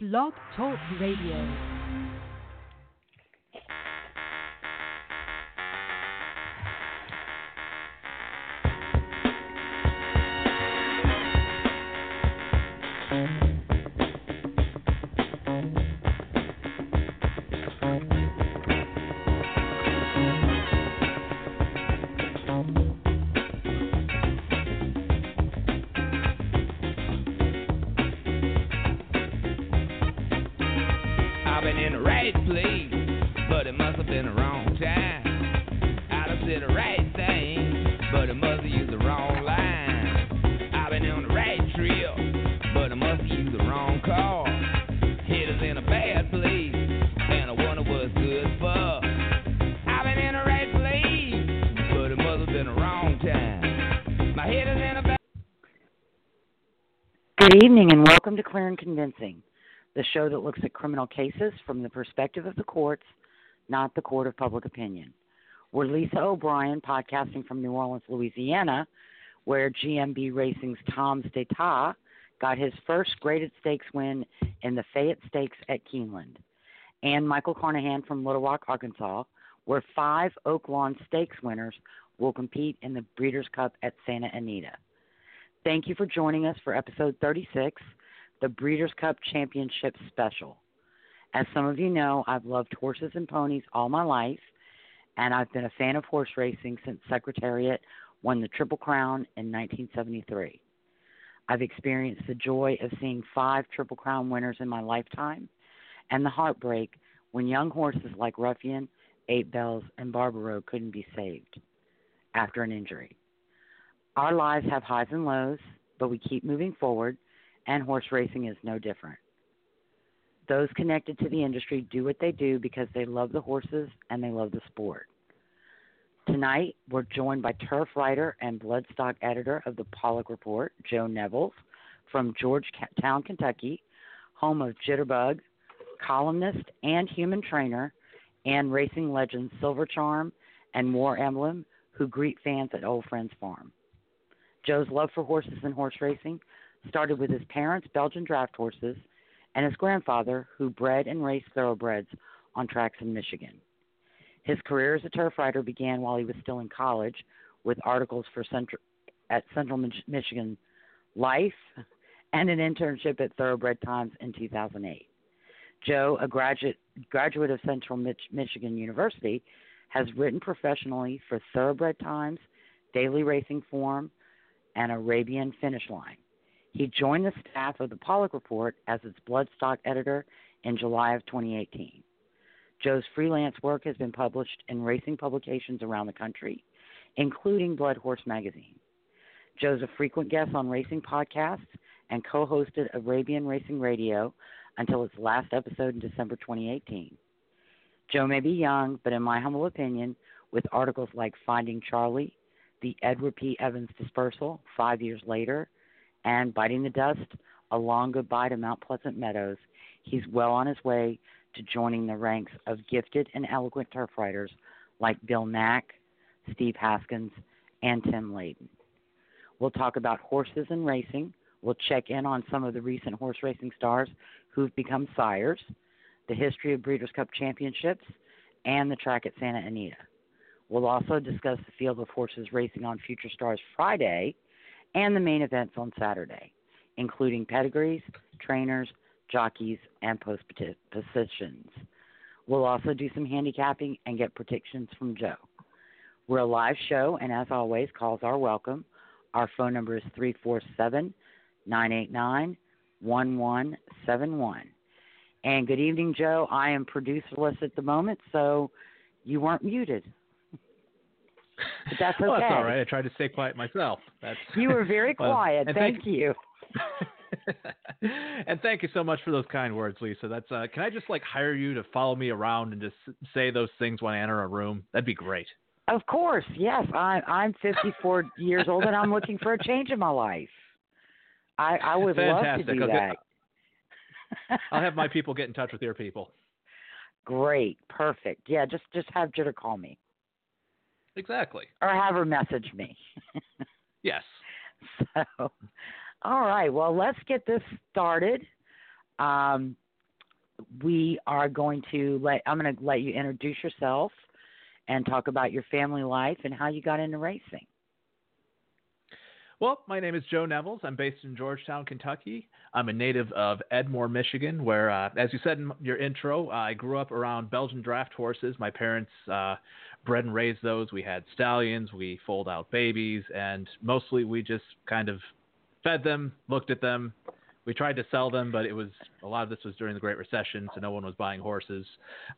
Blog Talk Radio. I've Good evening and welcome to Clear and Convincing, the show that looks at criminal cases from the perspective of the courts, not the court of public opinion. We're Lisa O'Brien, podcasting from New Orleans, Louisiana, where GMB Racing's Tom's d'Etat got his first graded stakes win in the Fayette Stakes at Keeneland, and Michael Carnahan from Little Rock, Arkansas, where five Oaklawn Stakes winners will compete in the Breeders' Cup at Santa Anita. Thank you for joining us for episode 36, the Breeders' Cup Championship Special. As some of you know, I've loved horses and ponies all my life, and I've been a fan of horse racing since Secretariat won the Triple Crown in 1973. I've experienced the joy of seeing five Triple Crown winners in my lifetime, and the heartbreak when young horses like Ruffian, Eight Belles, and Barbaro couldn't be saved after an injury. Our lives have highs and lows, but we keep moving forward, and horse racing is no different. Those connected to the industry do what they do because they love the horses and they love the sport. Tonight, we're joined by turf writer and bloodstock editor of the Paulick Report, Joe Nevills, from Georgetown, Kentucky, home of Jitterbug, columnist and human trainer, and racing legends Silver Charm and War Emblem, who greet fans at Old Friends Farm. Joe's love for horses and horse racing started with his parents' Belgian draft horses and his grandfather, who bred and raced thoroughbreds on tracks in Michigan. His career as a turf writer began while he was still in college with articles for at Central Mich- Michigan Life and an internship at Thoroughbred Times in 2008. Joe, a graduate graduate of Central Mich- Michigan University, has written professionally for Thoroughbred Times, Daily Racing Form, and Arabian Finish Line. He joined the staff of the Paulick Report as its bloodstock editor in July of 2018. Joe's freelance work has been published in racing publications around the country, including Blood Horse Magazine. Joe's a frequent guest on racing podcasts and co hosted Arabian Racing Radio until its last episode in December 2018. Joe may be young, but in my humble opinion, with articles like Finding Charlie, the Edward P. Evans dispersal five years later, and Biting the Dust, a long goodbye to Mount Pleasant Meadows, he's well on his way to joining the ranks of gifted and eloquent turf writers like Bill Nack, Steve Haskins, and Tim Layden. We'll talk about horses and racing. We'll check in on some of the recent horse racing stars who've become sires, the history of Breeders' Cup championships, and the track at Santa Anita. We'll also discuss the field of horses racing on Future Stars Friday and the main events on Saturday, including pedigrees, trainers, jockeys, and post positions. We'll also do some handicapping and get predictions from Joe. We're a live show, and as always, calls are welcome. Our phone number is 347 989 1171. And good evening, Joe. I am producerless at the moment, so you weren't muted. But that's okay. Well, that's all right. I tried to stay quiet myself. That's You were very quiet. and thank, thank- you. and thank you so much for those kind words, Lisa. That's uh, can I just like hire you to follow me around and just say those things when I enter a room? That'd be great. Of course, yes. I, I'm 54 years old, and I'm looking for a change in my life. I, I would Fantastic. love to do Okay. that. I'll have my people get in touch with your people. Great, perfect. Yeah, just just have Jitter call me Exactly. or have her message me. Yes. so, all right. Well, let's get this started. Um, we are going to let I'm going to let you introduce yourself and talk about your family life and how you got into racing. Well, my name is Joe Nevills. I'm based in Georgetown, Kentucky. I'm a native of Edmore, Michigan, where, uh, as you said in your intro, I grew up around Belgian draft horses. My parents uh, bred and raised those. We had stallions, we foaled out babies, and mostly we just kind of fed them, looked at them. We tried to sell them, but it was a lot of this was during the Great Recession, so no one was buying horses.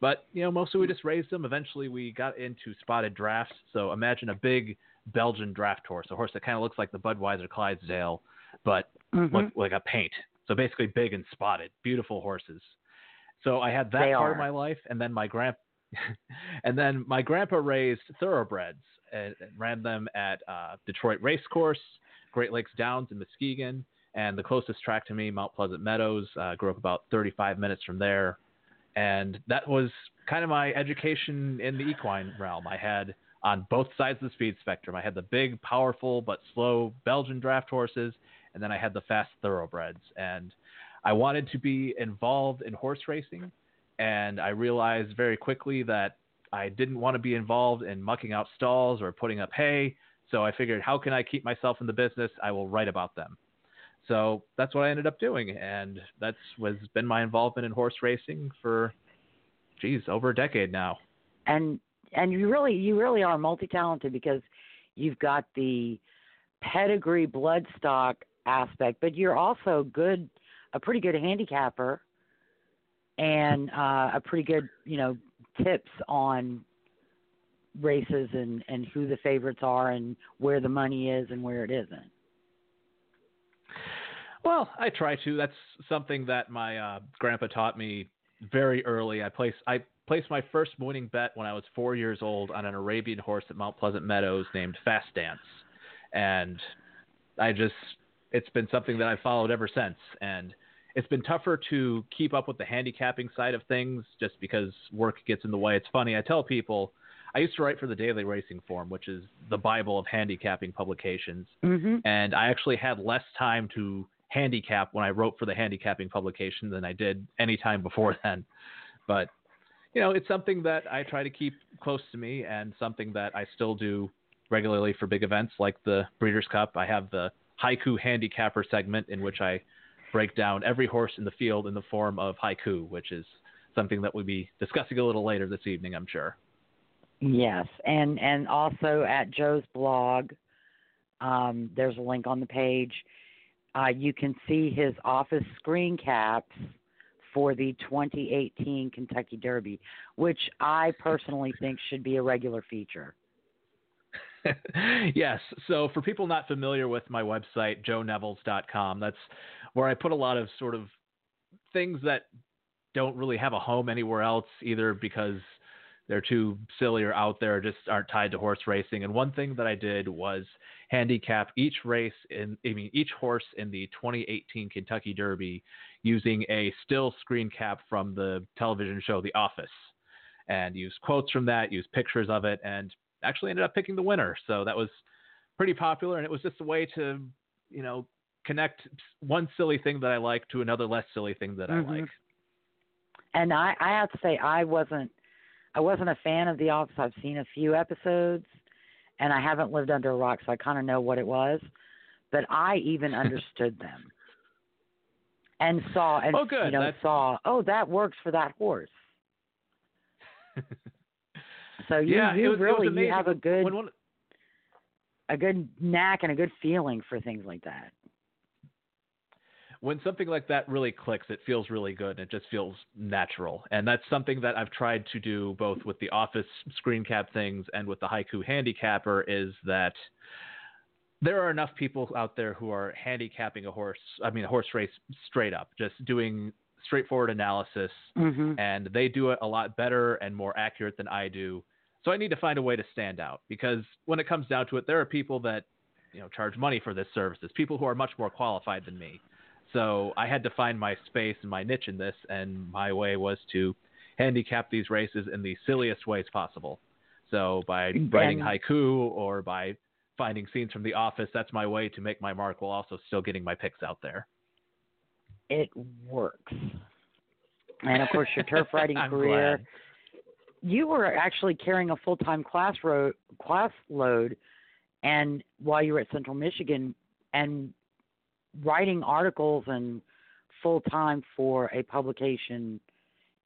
But you know, mostly we just raised them. Eventually, we got into spotted drafts. So imagine a big Belgian draft horse, a horse that kind of looks like the Budweiser Clydesdale, but Mhm. look like a paint. So basically, big and spotted, beautiful horses. So I had that They part are. of my life, and then my grand, and then my grandpa raised thoroughbreds and, and ran them at uh, Detroit Racecourse, Great Lakes Downs in Muskegon, and the closest track to me, Mount Pleasant Meadows. Uh, grew up about 35 minutes from there, and that was kind of my education in the equine realm. I had on both sides of the speed spectrum. I had the big, powerful but slow Belgian draft horses, and then I had the fast thoroughbreds. And I wanted to be involved in horse racing, and I realized very quickly that I didn't want to be involved in mucking out stalls or putting up hay. So I figured, how can I keep myself in the business? I will write about them. So that's what I ended up doing, and that's was been my involvement in horse racing for, geez, over a decade now. and and you really you really are multi talented because you've got the pedigree bloodstock aspect, but you're also good a pretty good handicapper and uh, a pretty good you know tips on races and and who the favorites are and where the money is and where it isn't. Well, I try to. That's something that my uh, grandpa taught me very early. I placed I placed my first winning bet when I was four years old on an Arabian horse at Mount Pleasant Meadows named Fast Dance, and I just it's been something that I've followed ever since. And it's been tougher to keep up with the handicapping side of things just because work gets in the way. It's funny. I tell people I used to write for the Daily Racing Form, which is the Bible of handicapping publications Mm-hmm. and I actually had less time to handicap when I wrote for the handicapping publication than I did any time before then. But you know, it's something that I try to keep close to me and something that I still do regularly for big events like the Breeders' Cup. I have the haiku handicapper segment in which I break down every horse in the field in the form of haiku, which is something that we'll be discussing a little later this evening, I'm sure. Yes, and and also at Joe's blog, um, there's a link on the page. Uh, you can see his office screen caps for the 2018 Kentucky Derby, which I personally think should be a regular feature. yes. So for people not familiar with my website, joenevills.com, that's where I put a lot of sort of things that don't really have a home anywhere else, either because they're too silly or out there, just aren't tied to horse racing. And one thing that I did was handicap each race in, I mean, each horse in the 2018 Kentucky Derby using a still screen cap from the television show The Office, and use quotes from that, use pictures of it, and actually ended up picking the winner. So that was pretty popular, and it was just a way to, you know, connect one silly thing that I like to another less silly thing that Mhm. I like. And I, I have to say, I wasn't, I wasn't a fan of The Office. I've seen a few episodes, and I haven't lived under a rock, so I kind of know what it was. But I even understood them, and saw, and Oh, good. you know, That's- saw, oh, that works for that horse. So you, yeah, you it was, it was really you have a good When one, a good knack and a good feeling for things like that. When something like that really clicks, it feels really good and it just feels natural. And that's something that I've tried to do both with the office screen cap things and with the haiku handicapper is that there are enough people out there who are handicapping a horse, I mean, a horse race straight up, just doing straightforward analysis. hmm And they do it a lot better and more accurate than I do. So I need to find a way to stand out because when it comes down to it, there are people that, you know, charge money for this services, people who are much more qualified than me. So I had to find my space and my niche in this, and my way was to handicap these races in the silliest ways possible. So by writing haiku or by finding scenes from The Office, that's my way to make my mark while also still getting my picks out there. It works. and of course your turf riding career. glad. You were actually carrying a full time class ro- class load, and while you were at Central Michigan, and writing articles and full time for a publication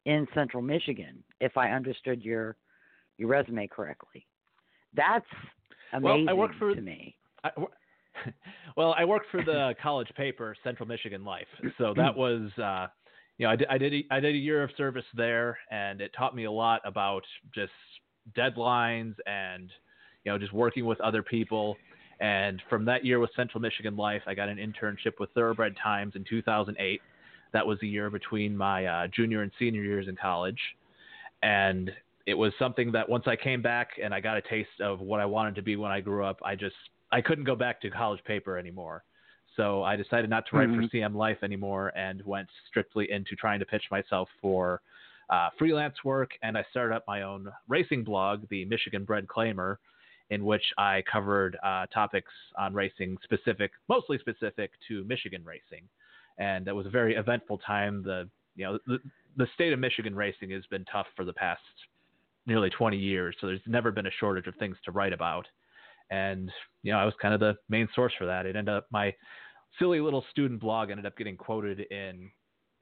in Central Michigan, if I understood your your resume correctly. That's Well, I amazing for- to me. I, well, I worked for the college paper Central Michigan Life, so that was uh, you know I did I did a, I did a year of service there, and it taught me a lot about just deadlines and you know just working with other people. And from that year with Central Michigan Life, I got an internship with Thoroughbred Times in 2008. That was the year between my uh, junior and senior years in college, and it was something that once I came back and I got a taste of what I wanted to be when I grew up, I just I couldn't go back to college paper anymore. So I decided not to write Mhm. for CM Life anymore and went strictly into trying to pitch myself for uh, freelance work. And I started up my own racing blog, the Michigan Bred Claimer, in which I covered uh, topics on racing specific, mostly specific to Michigan racing. And that was a very eventful time. The you know the, the state of Michigan racing has been tough for the past nearly 20 years, so there's never been a shortage of things to write about. And you know, I was kind of the main source for that. It ended up my silly little student blog ended up getting quoted in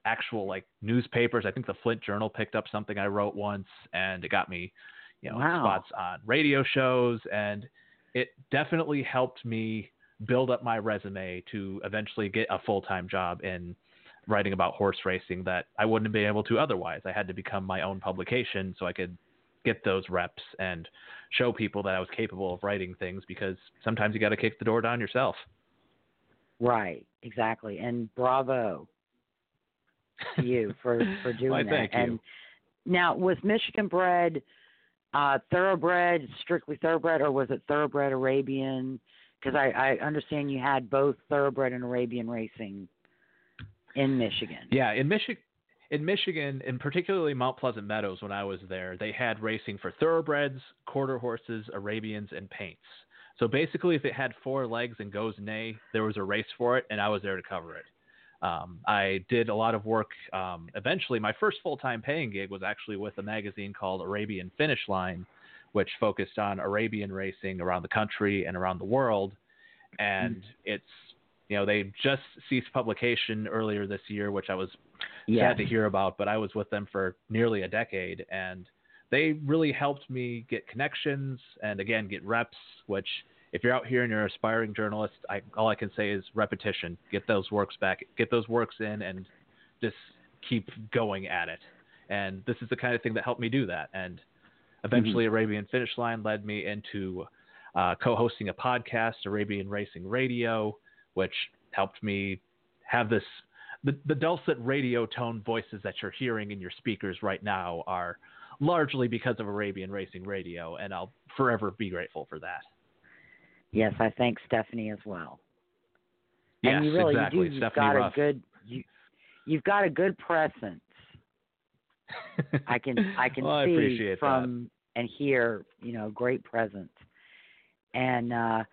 actual like newspapers. I think the Flint Journal picked up something I wrote once, and it got me, you know, Wow. spots on radio shows, and it definitely helped me build up my resume to eventually get a full time job in writing about horse racing that I wouldn't have been able to otherwise. I had to become my own publication so I could get those reps and show people that I was capable of writing things because sometimes you got to kick the door down yourself. Right, exactly. And bravo to you for for doing Why, that. And now, with Michigan bred uh, thoroughbred, strictly thoroughbred, or was it thoroughbred Arabian? Because I, I understand you had both thoroughbred and Arabian racing in Michigan. Yeah, in Michigan, in Michigan, and particularly Mount Pleasant Meadows, when I was there, they had racing for thoroughbreds, quarter horses, Arabians, and paints. So basically, if it had four legs and goes nay, there was a race for it, and I was there to cover it. Um, I did a lot of work. Um, eventually, my first full-time paying gig was actually with a magazine called Arabian Finish Line, which focused on Arabian racing around the country and around the world. And it's you know they just ceased publication earlier this year, which I was Yes. sad to hear about, but I was with them for nearly a decade and they really helped me get connections and again get reps, which if you're out here and you're an aspiring journalist, I, all I can say is repetition. Get those works back, get those works in and just keep going at it. And this is the kind of thing that helped me do that. And eventually Arabian Finish Line led me into uh, co-hosting a podcast, Arabian Racing Radio, which helped me have this the, the dulcet radio tone voices that you're hearing in your speakers right now are largely because of Arabian Racing Radio, and I'll forever be grateful for that. Yes, I thank Stephanie as well. Yes, and you really exactly. you do. You've Stephanie got Ruff. a good you, you've got a good presence. I can I can Well, I see appreciate from and hear, you know, great presence. And uh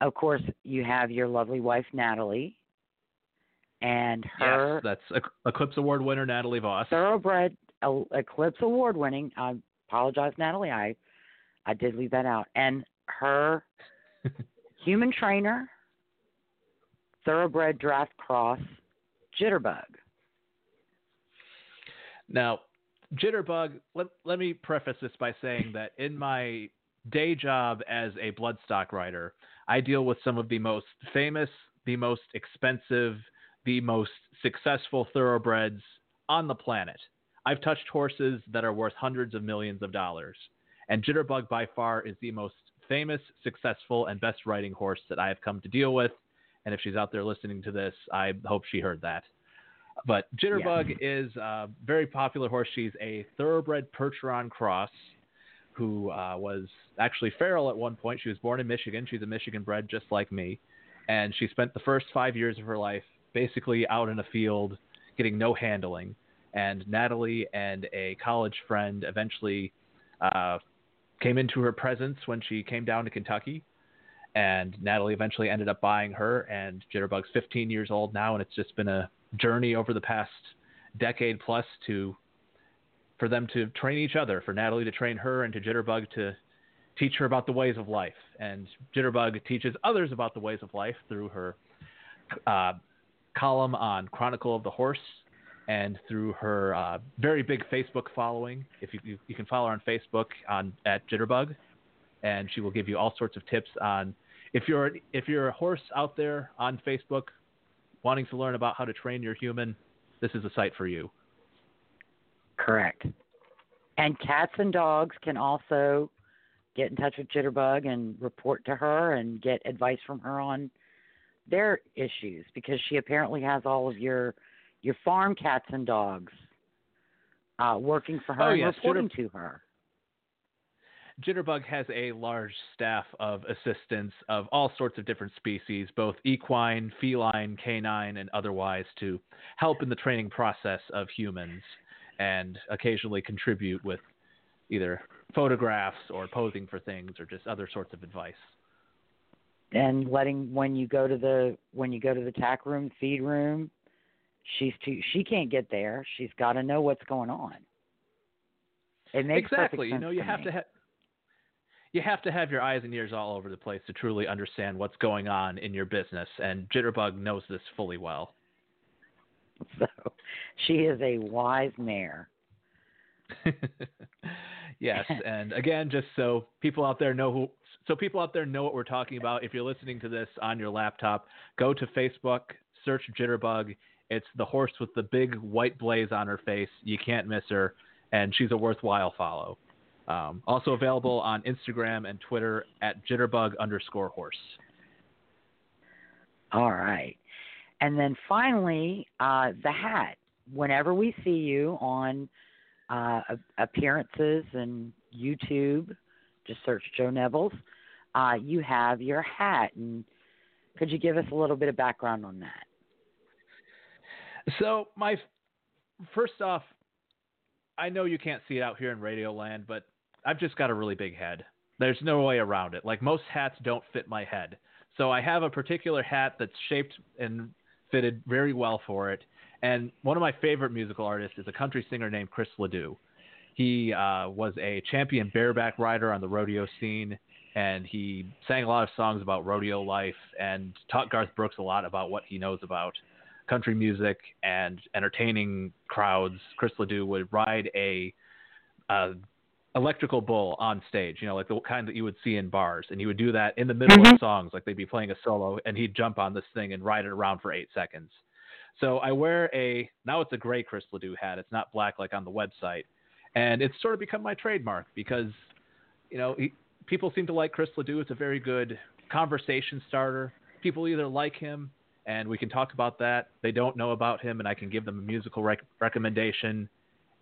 of course you have your lovely wife Natalie and her Yes, that's Eclipse Award winner Natalie Voss. thoroughbred Eclipse Award winning. I apologize, Natalie. I I did leave that out. And her human trainer, thoroughbred draft cross, Jitterbug. Now, Jitterbug, let, let me preface this by saying that in my day job as a bloodstock writer, I deal with some of the most famous, the most expensive, the most successful thoroughbreds on the planet. I've touched horses that are worth hundreds of millions of dollars, and Jitterbug by far is the most famous, successful, and best riding horse that I have come to deal with. And if she's out there listening to this, I hope she heard that. But Jitterbug is a very popular horse. She's a thoroughbred Percheron cross who uh, was actually feral at one point. She was born in Michigan. She's a Michigan bred just like me. And she spent the first five years of her life basically out in a field getting no handling. And Natalie and a college friend eventually uh, came into her presence when she came down to Kentucky. And Natalie eventually ended up buying her. And Jitterbug's 15 years old now, and it's just been a journey over the past decade plus to for them to train each other, for Natalie to train her and to Jitterbug to teach her about the ways of life. And Jitterbug teaches others about the ways of life through her uh, column on Chronicle of the Horse and through her uh, very big Facebook following. If you, you, you can follow her on Facebook on at Jitterbug, and she will give you all sorts of tips on if you're if you're a horse out there on Facebook wanting to learn about how to train your human, this is a site for you. Correct. And cats and dogs can also get in touch with Jitterbug and report to her and get advice from her on their issues because she apparently has all of your your farm cats and dogs uh, working for her oh, and yes. reporting to her. Jitterbug has a large staff of assistants of all sorts of different species, both equine, feline, canine, and otherwise, to help in the training process of humans and occasionally contribute with either photographs or posing for things or just other sorts of advice. And letting when you go to the when you go to the tack room, feed room, she's too she can't get there. She's got to know what's going on. It makes exactly. You know, you sense have me. to have you have to have your eyes and ears all over the place to truly understand what's going on in your business, and Jitterbug knows this fully well. So she is a wise mare. yes, and again, just so people out there know who, so people out there know what we're talking about. If you're listening to this on your laptop, go to Facebook, search Jitterbug. It's the horse with the big white blaze on her face. You can't miss her, and she's a worthwhile follow. Um, also available on Instagram and Twitter at jitterbug underscore horse. All right. And then finally, uh, the hat. Whenever we see you on uh, appearances and YouTube, just search Joe Nevills, uh, you have your hat. And could you give us a little bit of background on that? So my first off, I know you can't see it out here in Radio Land, but I've just got a really big head. There's no way around it. Like most hats don't fit my head. So I have a particular hat that's shaped and fitted very well for it. And one of my favorite musical artists is a country singer named Chris Ledoux. He uh, was a champion bareback rider on the rodeo scene, and he sang a lot of songs about rodeo life and taught Garth Brooks a lot about what he knows about country music and entertaining crowds. Chris Ledoux would ride a, a electrical bull on stage, you know, like the kind that you would see in bars, and he would do that in the middle Mhm. of songs, like they'd be playing a solo, and he'd jump on this thing and ride it around for eight seconds. So I wear a now it's a gray Chris Ledoux hat. It's not black like on the website, and it's sort of become my trademark because, you know, he, people seem to like Chris Ledoux. It's a very good conversation starter. People either like him and we can talk about that. They don't know about him, and I can give them a musical rec- recommendation.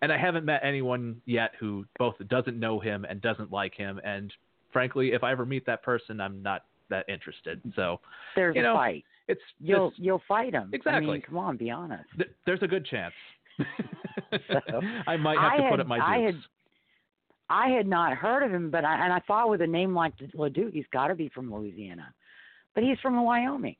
And I haven't met anyone yet who both doesn't know him and doesn't like him. And frankly, if I ever meet that person, I'm not that interested. So There's You a know, fight. it's You'll just, you'll fight him. I Exactly. mean, come on, be honest. th- there's a good chance. So, I might have I to had- put up my I had- I had not heard of him, but I, and I thought with a name like Ledoux, he's got to be from Louisiana, but he's from Wyoming.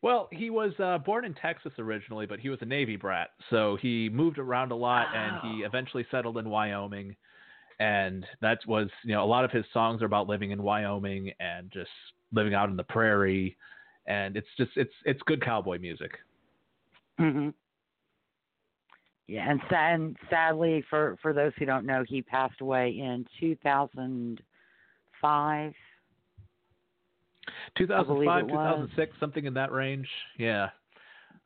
Well, he was uh, born in Texas originally, but he was a Navy brat, so he moved around a lot, and he eventually settled in Wyoming. And that was, you know, a lot of his songs are about living in Wyoming and just living out in the prairie, and it's just it's it's good cowboy music. hmm Yeah, and, and sadly, for for those who don't know, he passed away in 2005. 2005, it was. 2006, something in that range. Yeah.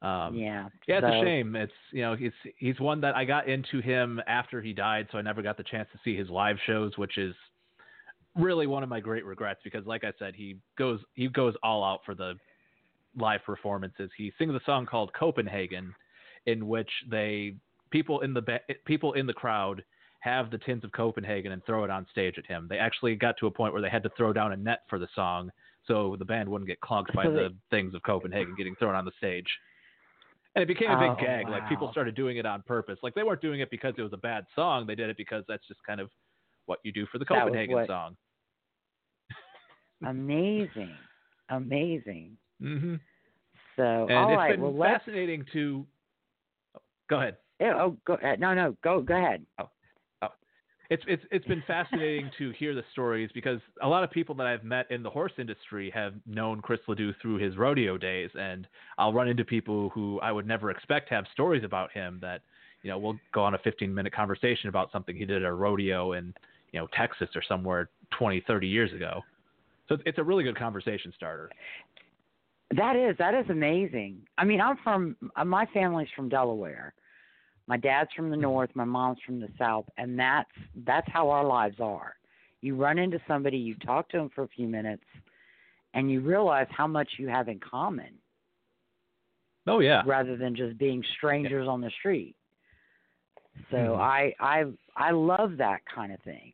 Um, yeah, Yeah, it's so, a shame. It's you know he's he's one that I got into him after he died, so I never got the chance to see his live shows, which is really one of my great regrets because, like I said, he goes he goes all out for the live performances. He sings a song called Copenhagen, in which they people in the people in the crowd have the tins of Copenhagen and throw it on stage at him. They actually got to a point where they had to throw down a net for the song so the band wouldn't get clogged by So they- the things of Copenhagen getting thrown on the stage. And it became a big Oh, gag. Like people started doing it on purpose. Like they weren't doing it because it was a bad song. They did it because that's just kind of what you do for the Copenhagen what- song. amazing, amazing. hmm So, And all it's right, been well, let's fascinating to. Go ahead. Oh, go ahead. No, no, go go ahead. It's it's it's been fascinating to hear the stories because a lot of people that I've met in the horse industry have known Chris Ledoux through his rodeo days, and I'll run into people who I would never expect to have stories about him that you know we'll go on a 15 minute conversation about something he did at a rodeo in you know Texas or somewhere 20 30 years ago. So it's a really good conversation starter. That is that is amazing. I mean, I'm from my family's from Delaware. My dad's from the north, my mom's from the south, and that's that's how our lives are. You run into somebody, you talk to them for a few minutes, and you realize how much you have in common. Oh yeah. Rather than just being strangers yeah. on the street. So mm-hmm. I I I love that kind of thing.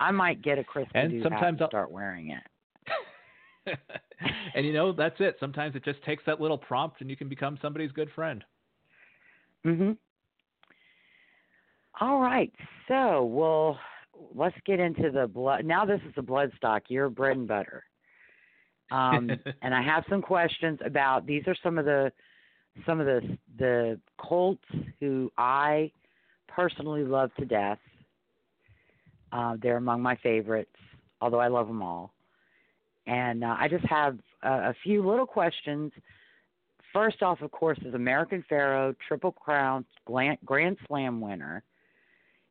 I might get a Christmas and sometimes and start wearing it. and you know that's it. Sometimes it just takes that little prompt, and you can become somebody's good friend. Mhm. All right. So, well, let's get into the blood. Now this is the blood bloodstock. Your bread and butter. Um, and I have some questions about. These are some of the some of the the colts who I personally love to death. Uh, they're among my favorites, although I love them all. And uh, I just have a, a few little questions First off, of course, is American Pharoah, Triple Crown Grand Slam winner.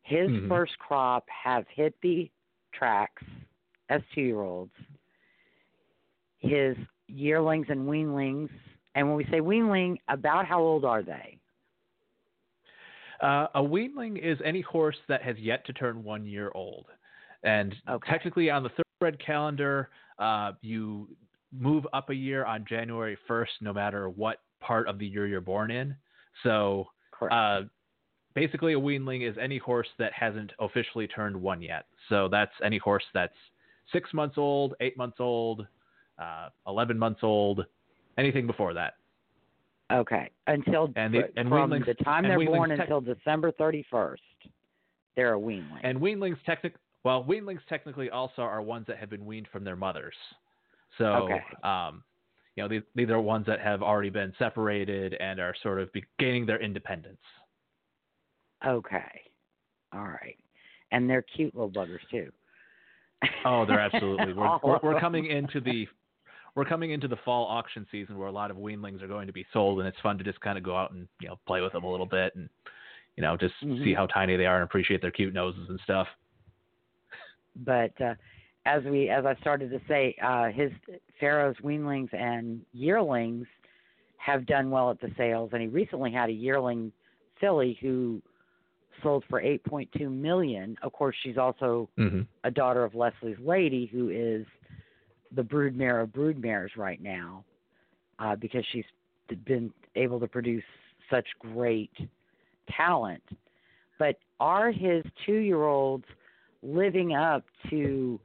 His mm-hmm. first crop have hit the tracks as two year olds. His yearlings and weanlings, and when we say weanling, about how old are they? Uh, a weanling is any horse that has yet to turn one year old. And okay. technically, on the thoroughbred calendar, uh, you move up a year on January 1st, no matter what part of the year you're born in. So, uh, basically, a weanling is any horse that hasn't officially turned one yet. So that's any horse that's six months old, eight months old, uh, 11 months old, anything before that. Okay, until and the, and from the time they're born te- until December 31st, they're a weanling. And weanlings technically, well, weanlings technically also are ones that have been weaned from their mothers. So, okay. um, you know, these, these are ones that have already been separated and are sort of gaining their independence. Okay. All right. And they're cute little buggers too. Oh, they're absolutely. We're, we're, we're coming into the we're coming into the fall auction season where a lot of weanlings are going to be sold, and it's fun to just kind of go out and you know play with them a little bit and you know just mm-hmm. see how tiny they are and appreciate their cute noses and stuff. But uh, as we as I started to say, uh, his Pharoah's weanlings and yearlings have done well at the sales, and he recently had a yearling filly who sold for 8.2 million. Of course, she's also mm-hmm. a daughter of Leslie's Lady, who is the broodmare of broodmares right now, uh, because she's been able to produce such great talent. But are his two-year-olds living up to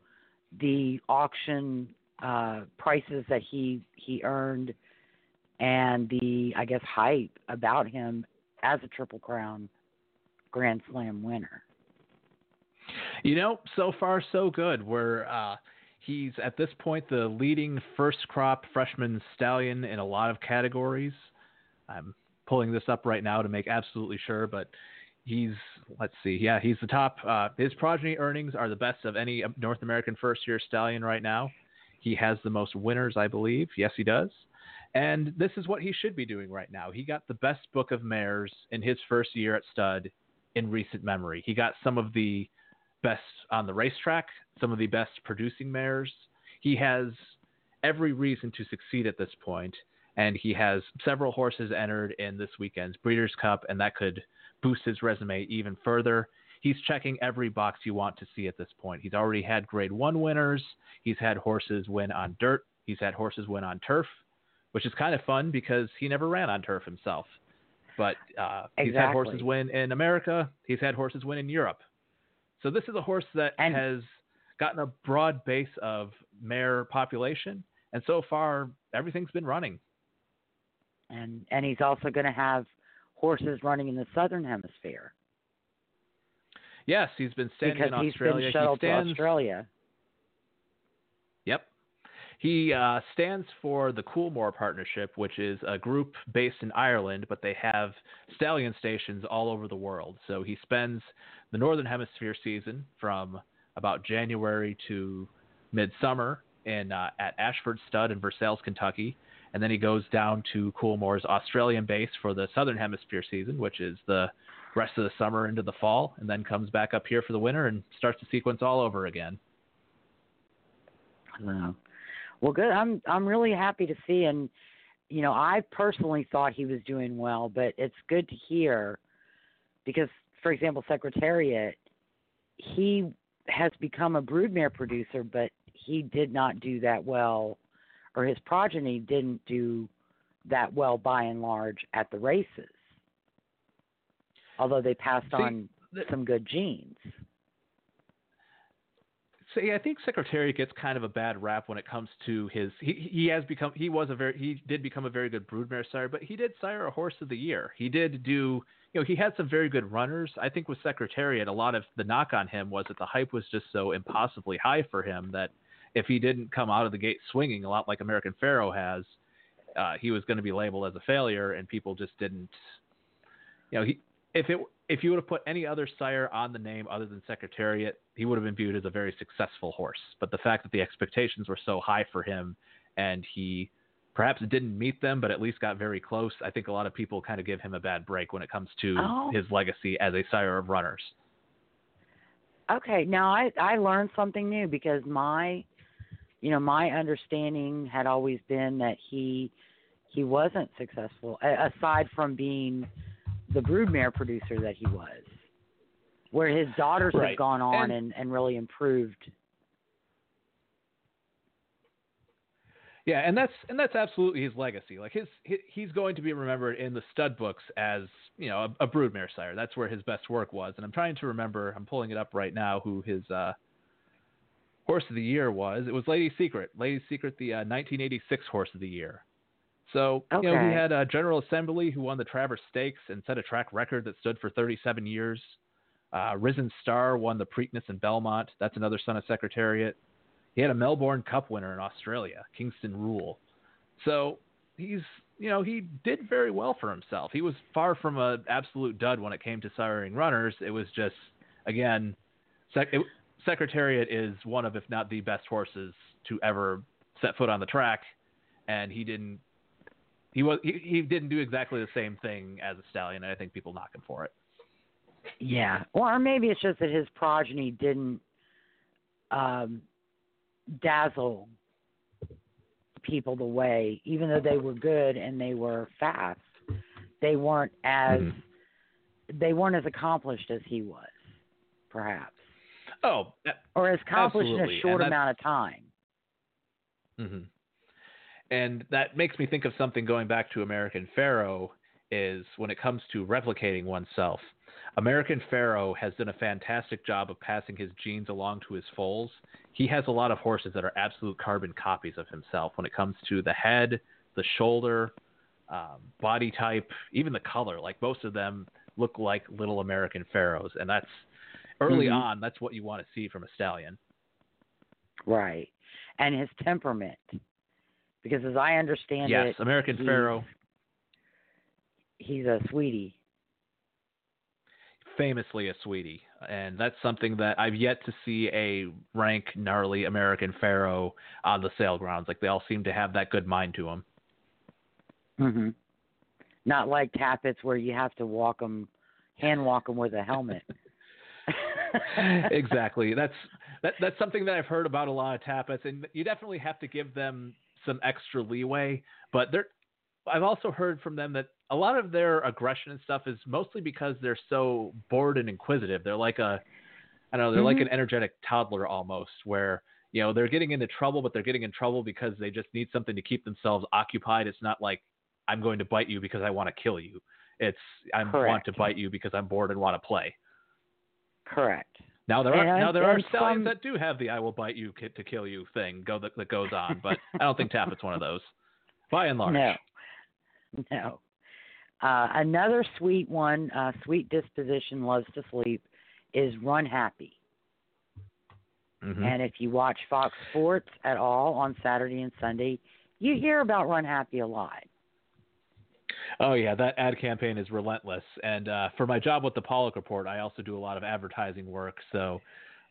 the auction uh, prices that he he earned and the I guess hype about him as a Triple Crown Grand Slam winner. You know, so far so good. Where uh, he's at this point the leading first crop freshman stallion in a lot of categories. I'm pulling this up right now to make absolutely sure, but he's let's see, yeah, he's the top. Uh, his progeny earnings are the best of any North American first-year stallion right now. He has the most winners, I believe. Yes, he does. And this is what he should be doing right now. He got the best book of mares in his first year at stud in recent memory. He got some of the best on the racetrack, some of the best producing mares. He has every reason to succeed at this point, and he has several horses entered in this weekend's Breeders' Cup, and that could boost his resume even further. He's checking every box you want to see at this point. He's already had grade one winners. He's had horses win on dirt. He's had horses win on turf, which is kind of fun because he never ran on turf himself. But uh, exactly. he's had horses win in America. He's had horses win in Europe. So this is a horse that and, has gotten a broad base of mare population, and so far everything's been running. And and he's also going to have horses running in the southern hemisphere. Yes, he's been standing because in he's Australia. been shuttled he stands, to Australia. Yep. He uh, stands for the Coolmore Partnership, which is a group based in Ireland, but they have stallion stations all over the world. So he spends the Northern Hemisphere season from about January to midsummer in uh, at Ashford Stud in Versailles, Kentucky, and then he goes down to Coolmore's Australian base for the Southern Hemisphere season, which is the rest of the summer into the fall, and then comes back up here for the winter and starts the sequence all over again. Wow. Well, good. I'm I'm really happy to see, and you know, I personally thought he was doing well, but it's good to hear because, for example, Secretariat, he has become a broodmare producer, but he did not do that well, or his progeny didn't do that well by and large at the races. Although they passed See, on some good genes. So yeah, I think Secretariat gets kind of a bad rap when it comes to his. He he has become he was a very he did become a very good broodmare sire, but he did sire a horse of the year. He did do you know he had some very good runners. I think with Secretariat, a lot of the knock on him was that the hype was just so impossibly high for him that if he didn't come out of the gate swinging a lot like American Pharoah has, uh, he was going to be labeled as a failure, and people just didn't. You know, he if it if you would have put any other sire on the name other than Secretariat, he would have been viewed as a very successful horse. But the fact that the expectations were so high for him and he perhaps didn't meet them, but at least got very close, I think a lot of people kind of give him a bad break when it comes to Oh. his legacy as a sire of runners. Okay, now I I learned something new because my you know, my understanding had always been that he he wasn't successful aside from being the broodmare producer that he was. Where his daughters Right. have gone on And- and, and really improved. Yeah, and that's and that's absolutely his legacy. Like his, he, he's going to be remembered in the stud books as you know a, a broodmare sire. That's where his best work was. And I'm trying to remember. I'm pulling it up right now. Who his uh, horse of the year was? It was Lady Secret. Lady Secret, the uh, 1986 horse of the year. So you know Okay. he had a General Assembly who won the Travers Stakes and set a track record that stood for 37 years. Uh, Risen Star won the Preakness in Belmont. That's another son of Secretariat. He had a Melbourne Cup winner in Australia, Kingston Rule. So he's, you know, he did very well for himself. He was far from an absolute dud when it came to siring runners. It was just, again, sec- it, Secretariat is one of, if not the best horses to ever set foot on the track, and he didn't. He was he, he didn't do exactly the same thing as a stallion, and I think people knock him for it. Yeah. Well, or maybe it's just that his progeny didn't um, dazzle people the way, even though they were good and they were fast, they weren't as Mhm. they weren't as accomplished as he was, perhaps, Oh, or accomplished in a short amount of time. hmm And that makes me think of something going back to American Pharoah is when it comes to replicating oneself. American Pharoah has done a fantastic job of passing his genes along to his foals. He has a lot of horses that are absolute carbon copies of himself when it comes to the head, the shoulder, um, body type, even the color. Like most of them look like little American Pharoahs, and that's early Mhm. on. That's what you want to see from a stallion. Right. And his temperament. Because as I understand yes, it, American he's- Pharaoh. he's a sweetie. famously a sweetie, and that's something that I've yet to see a rank gnarly American Pharoah on the sale grounds. Like they all seem to have that good mind to them. hmm Not like Tapits where you have to walk them, hand walk them with a helmet. exactly. That's that, that's something that I've heard about a lot of Tapits, and you definitely have to give them some extra leeway. But they're, I've also heard from them that a lot of their aggression and stuff is mostly because they're so bored and inquisitive. They're like a, I don't know, they're like Mhm. an energetic toddler almost, where you know they're getting into trouble, but they're getting in trouble because they just need something to keep themselves occupied. It's not like I'm going to bite you because I want to kill you. It's I want to bite you because I'm bored and want to play. Correct. Now there are And- now there are stallions some- that do have the "I will bite you to kill you" thing go that, that goes on, but I don't think Tapit's one of those, by and large. No. No. Uh, another sweet one, uh, sweet disposition, loves to sleep, is Run Happy. Mhm. And if you watch Fox Sports at all on Saturday and Sunday, you hear about Run Happy a lot. Oh yeah, that ad campaign is relentless. And uh, for my job with the Paulick Report, I also do a lot of advertising work. So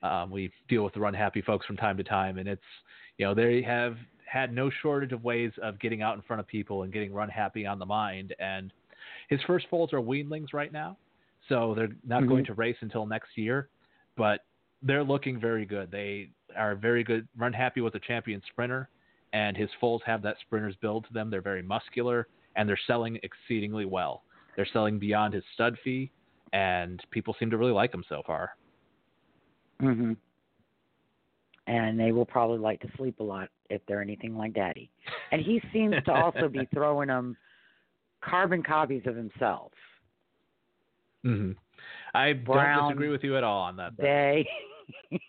um, we deal with the Run Happy folks from time to time, and it's you know they have had no shortage of ways of getting out in front of people and getting Run Happy on the mind. And his first foals are weanlings right now, so they're not Mhm. going to race until next year, but they're looking very good. They are very good. Run Happy was a champion sprinter, and his foals have that sprinter's build to them. They're very muscular and they're selling exceedingly well. They're selling beyond his stud fee, and people seem to really like him so far. hmm And they will probably like to sleep a lot if they're anything like Daddy. And he seems to also be throwing them carbon copies of himself. hmm I Brown, don't disagree with you at all on that. They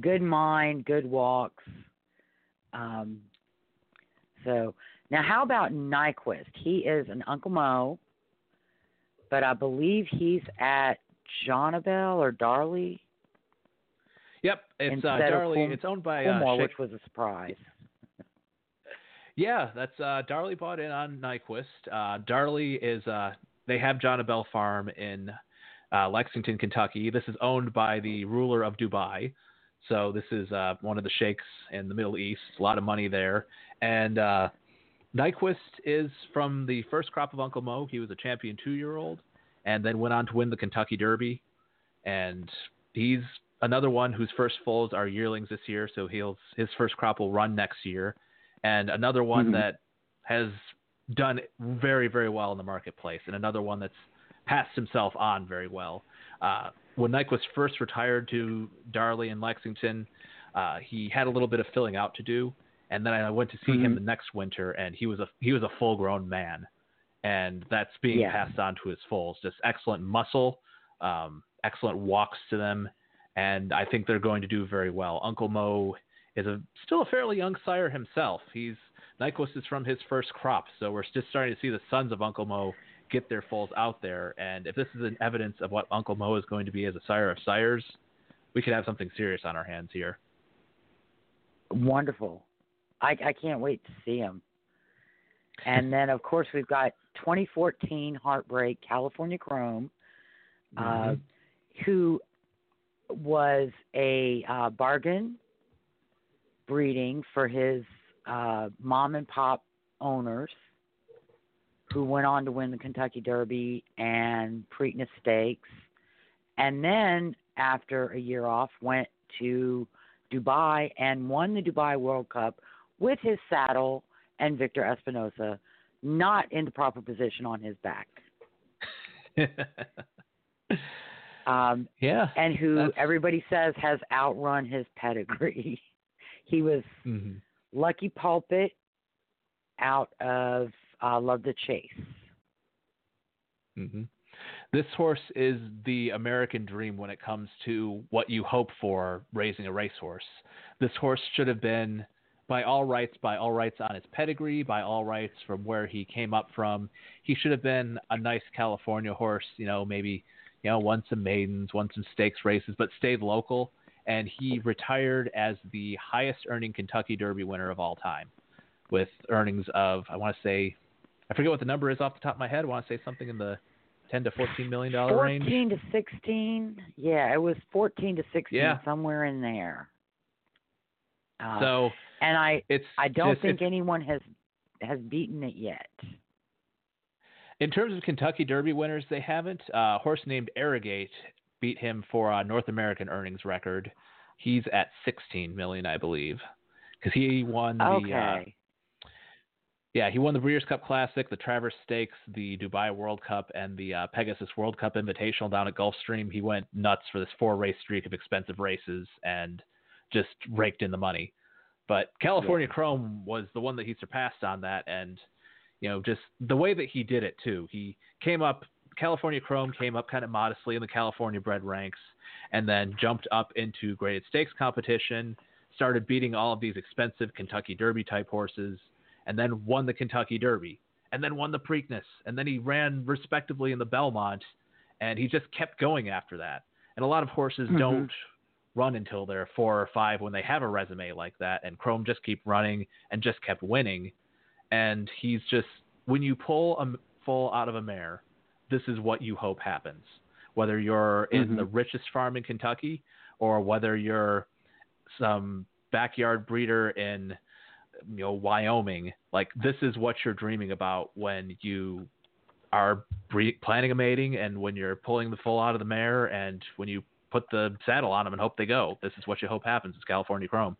good mind, good walks. Um, so now, how about Nyquist? He is an Uncle Mo, but I believe he's at Jonabel or Darley Yep, it's uh, Darley. Cool- it's owned by uh, which was a surprise. Yeah, that's uh, Darley bought in on Nyquist. Uh, Darley is uh, they have Jonabel Farm in uh, Lexington, Kentucky. This is owned by the ruler of Dubai, so this is uh, one of the sheikhs in the Middle East. A lot of money there, and uh, Nyquist is from the first crop of Uncle Mo. He was a champion two-year-old, and then went on to win the Kentucky Derby, and he's another one whose first foals are yearlings this year. So he'll his first crop will run next year and another one Mhm. that has done very, very well in the marketplace, and another one that's passed himself on very well. Uh, when Nyquist first retired to Darley in Lexington, uh, he had a little bit of filling out to do, and then I went to see him Mhm. the next winter, and he was a he was a full grown man, and that's being Yeah. passed on to his foals. Just excellent muscle, um, excellent walks to them, and I think they're going to do very well. Uncle Mo is a still a fairly young sire himself. He's Nyquist is from his first crop, so we're just starting to see the sons of Uncle Mo get their foals out there. And if this is an evidence of what Uncle Mo is going to be as a sire of sires, we could have something serious on our hands here. Wonderful. I, I can't wait to see him. And then, of course, we've got 2014 Heartbreak California Chrome, uh, Mhm. who was a uh, bargain breeding for his uh, mom and pop owners, who went on to win the Kentucky Derby and Preakness Stakes, and then after a year off, went to Dubai and won the Dubai World Cup with his saddle and Victor Espinoza not in the proper position on his back. Um, yeah. and who That's- everybody says has outrun his pedigree. he was Mhm. Lucky Pulpit out of uh, Love the Chase. hmm This horse is the American dream when it comes to what you hope for raising a racehorse. This horse should have been, by all rights, by all rights on his pedigree, by all rights from where he came up from, he should have been a nice California horse. You know, maybe you know won some maidens, won some stakes races, but stayed local. And he retired as the highest earning Kentucky Derby winner of all time, with earnings of I want to say, I forget what the number is off the top of my head. I want to say something in the ten to fourteen million dollar range. 14 to 16. Yeah, it was 14 to 16, Yeah. somewhere in there. Uh, So and I, it's I don't just- think anyone has has beaten it yet. in terms of Kentucky Derby winners, they haven't. Uh, horse named Arrogate beat him for a North American earnings record. He's at sixteen million, I believe, because he won the. Uh, Okay. yeah, he won the Breeders' Cup Classic, the Travers Stakes, the Dubai World Cup, and the uh, Pegasus World Cup Invitational down at Gulfstream. He went nuts for this four race streak of expensive races and just raked in the money. But California Chrome was the one that he surpassed on that, and you know, just the way that he did it too. He came up. California Chrome came up kind of modestly in the California bred ranks, and then jumped up into graded stakes competition. Started beating all of these expensive Kentucky Derby type horses, and then won the Kentucky Derby, and then won the Preakness, and then he ran respectively in the Belmont, and he just kept going after that. And a lot of horses Mhm. don't run until they're four or five when they have a resume like that. And Chrome just keep running and just kept winning. And he's just when you pull a foal out of a mare, this is what you hope happens. Whether you're in Mhm. the richest farm in Kentucky or whether you're some backyard breeder in you know Wyoming, like this is what you're dreaming about when you are bre- planning a mating and when you're pulling the foal out of the mare and when you put the saddle on them and hope they go. This is what you hope happens. It's California Chrome.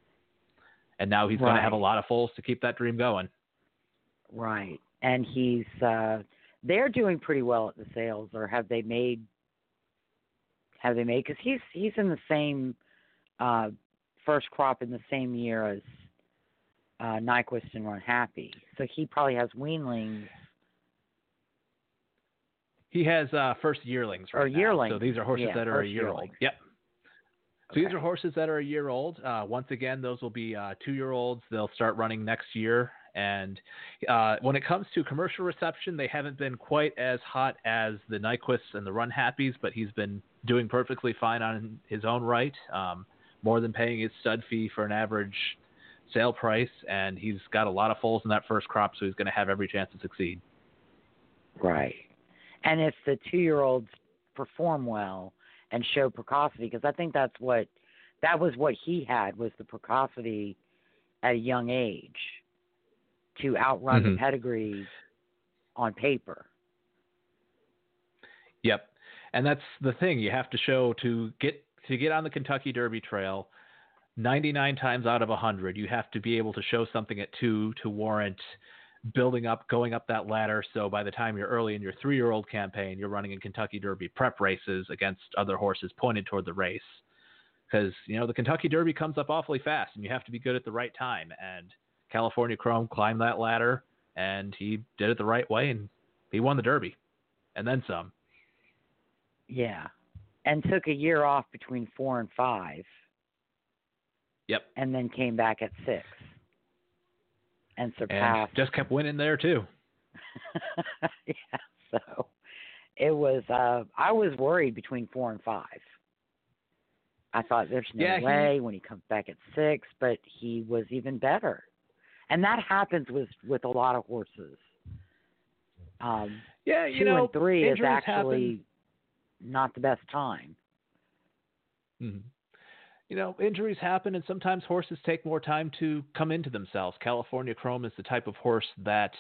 And now he's going to have a lot of foals to keep that dream going. Right. And he's uh they're doing pretty well at the sales or have they made have they made cuz he's he's in the same uh first crop in the same year as uh Nyquist and Run Happy. So he probably has weanlings. He has uh, first yearlings right Or now. yearlings. So these are horses Yeah, that are a year old. Yep. So these are horses that are a year old. Uh, once again, those will be uh, two year olds. They'll start running next year. And uh, when it comes to commercial reception, they haven't been quite as hot as the Nyquists and the Run Happies, but he's been doing perfectly fine on his own right. Um, more than paying his stud fee for an average sale price, and he's got a lot of foals in that first crop, so he's going to have every chance to succeed. Right. And if the two year olds perform well and show precocity, because I think that's what that was what he had was the precocity at a young age to outrun Mhm. the pedigree on paper. Yep. And that's the thing you have to show to get to get on the Kentucky Derby trail 99 times out of 100 you have to be able to show something at 2 to warrant building up going up that ladder so by the time you're early in your 3-year-old campaign you're running in Kentucky Derby prep races against other horses pointed toward the race cuz you know the Kentucky Derby comes up awfully fast and you have to be good at the right time and California Chrome climbed that ladder and he did it the right way and he won the Derby and then some Yeah. And took a year off between four and five Yep. and then came back at six. And and surpassed just kept winning there too. yeah, so it was uh I was worried between four and five. I thought there's no Yeah, he- way when he comes back at six, but he was even better. And that happens with with a lot of horses. Um Yeah, two you know, and three is actually not the best time. happen. You know, injuries happen, and sometimes horses take more time to come into themselves. California Chrome is the type of horse that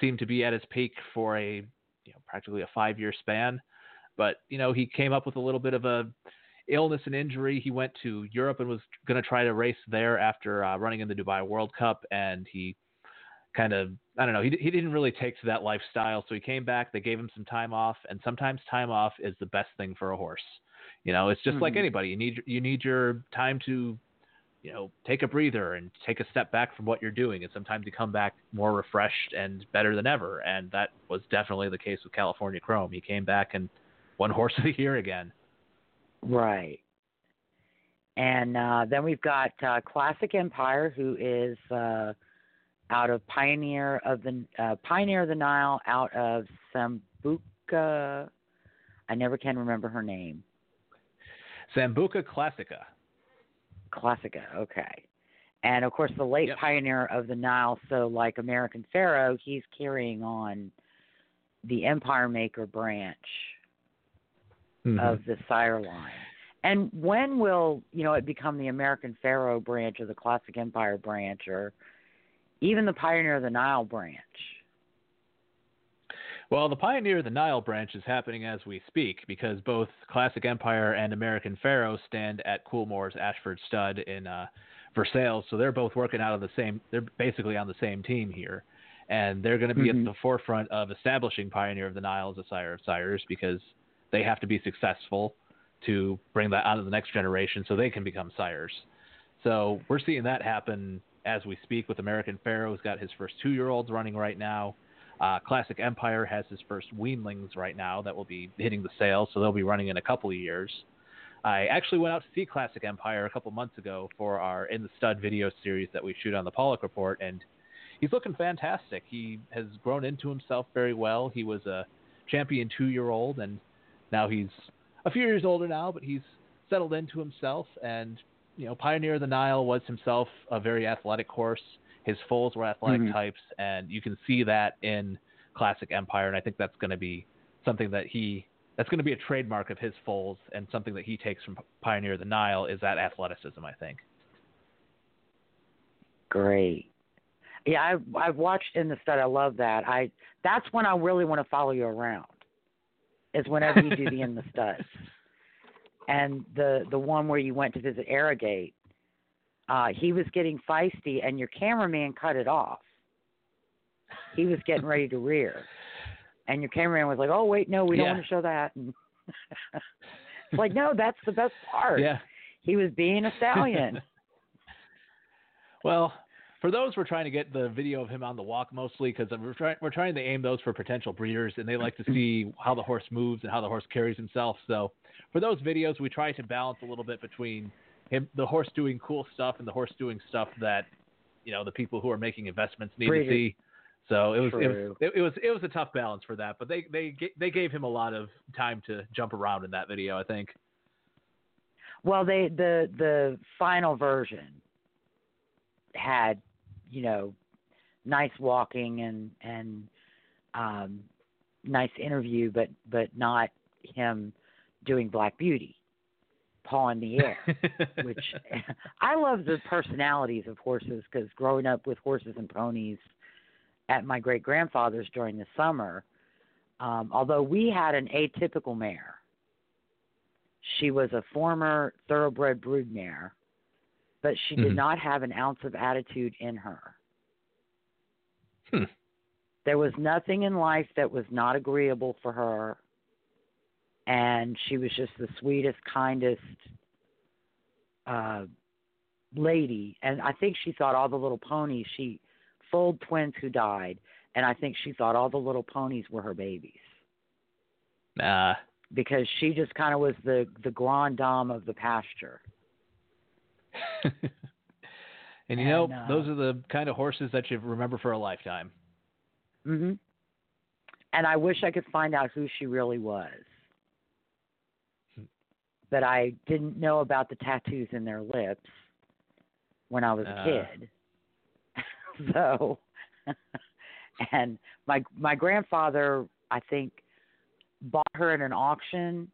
seemed to be at its peak for a, you know, practically a five-year span. But you know, he came up with a little bit of a illness and injury. He went to Europe and was going to try to race there after uh, running in the Dubai World Cup, and he kind of I don't know he he didn't really take to that lifestyle. So he came back. They gave him some time off, and sometimes time off is the best thing for a horse. You know, it's just like Mhm. anybody. You need you need your time to you know take a breather and take a step back from what you're doing, and sometimes you come back more refreshed and better than ever. And that was definitely the case with California Chrome. He came back and won horse of the year again. Right. And uh, then we've got uh, Classic Empire, who is uh, out of Pioneer of the uh, Pioneer of the Nile, out of Sambuca. I never can remember her name. Sambuca Classica. Classica, okay. And of course, the late Yep. pioneer of the Nile. So, like American Pharoah, he's carrying on the Empire Maker branch Mhm. of the sire line. And when will you know it become the American Pharoah branch or the Classic Empire branch or even the Pioneer of the Nile branch? Well, the Pioneer of the Nile branch is happening as we speak because both Classic Empire and American Pharoah stand at Coolmore's Ashford Stud in uh, Versailles, so they're both working out of the same. They're basically on the same team here, and they're going to be Mhm. at the forefront of establishing Pioneer of the Nile as a sire of sires because they have to be successful to bring that on to the next generation so they can become sires. So we're seeing that happen as we speak with American Pharoah, who's got his first two-year-olds running right now. Uh, Classic Empire has his first weanlings right now that will be hitting the sales, so they'll be running in a couple of years. I actually went out to see Classic Empire a couple months ago for our In the Stud video series that we shoot on the Paulick Report, and he's looking fantastic. He has grown into himself very well. He was a champion two year old, and now he's a few years older now, but he's settled into himself. And you know, Pioneer of the Nile was himself a very athletic horse. His foals were athletic Mhm. types, and you can see that in Classic Empire. And I think that's going to be something that he that's going to be a trademark of his foals and something that he takes from Pioneer of the Nile is that athleticism. I think. Great. Yeah, I've I've watched in the stud. I love that. I that's when I really want to follow you around. Is whenever you do the in the studs. And the the one where you went to visit Arrogate, uh, he was getting feisty, and your cameraman cut it off. He was getting ready to rear, and your cameraman was like, "Oh wait, no, we don't Yeah. want to show that." And it's like, no, that's the best part. Yeah. He was being a stallion. Well, for those we're trying to get the video of him on the walk mostly because we're trying we're trying to aim those for potential breeders and they like to see how the horse moves and how the horse carries himself. So for those videos, we try to balance a little bit between him, the horse doing cool stuff, and the horse doing stuff that you know the people who are making investments need to see. So it was it was it, it was it was a tough balance for that, but they they they gave him a lot of time to jump around in that video. I think. Well, they the the final version had, you know, nice walking and and um nice interview, but but not him doing Black Beauty, paw in the air. which I love the personalities of horses because growing up with horses and ponies at my great grandfather's during the summer, um, although we had an atypical mare, she was a former thoroughbred broodmare, but she did Mhm. not have an ounce of attitude in her. Hmm. There was nothing in life that was not agreeable for her, and she was just the sweetest, kindest uh, lady. And I think she thought all the little ponies. She foaled twins who died, and I think she thought all the little ponies were her babies Nah. because she just kind of was the the grande dame of the pasture. and you know, uh, those are the kind of horses that you remember for a lifetime. Mhm. And I wish I could find out who she really was. But I didn't know about the tattoos in their lips when I was a Uh. kid. so and my my grandfather I think bought her at an auction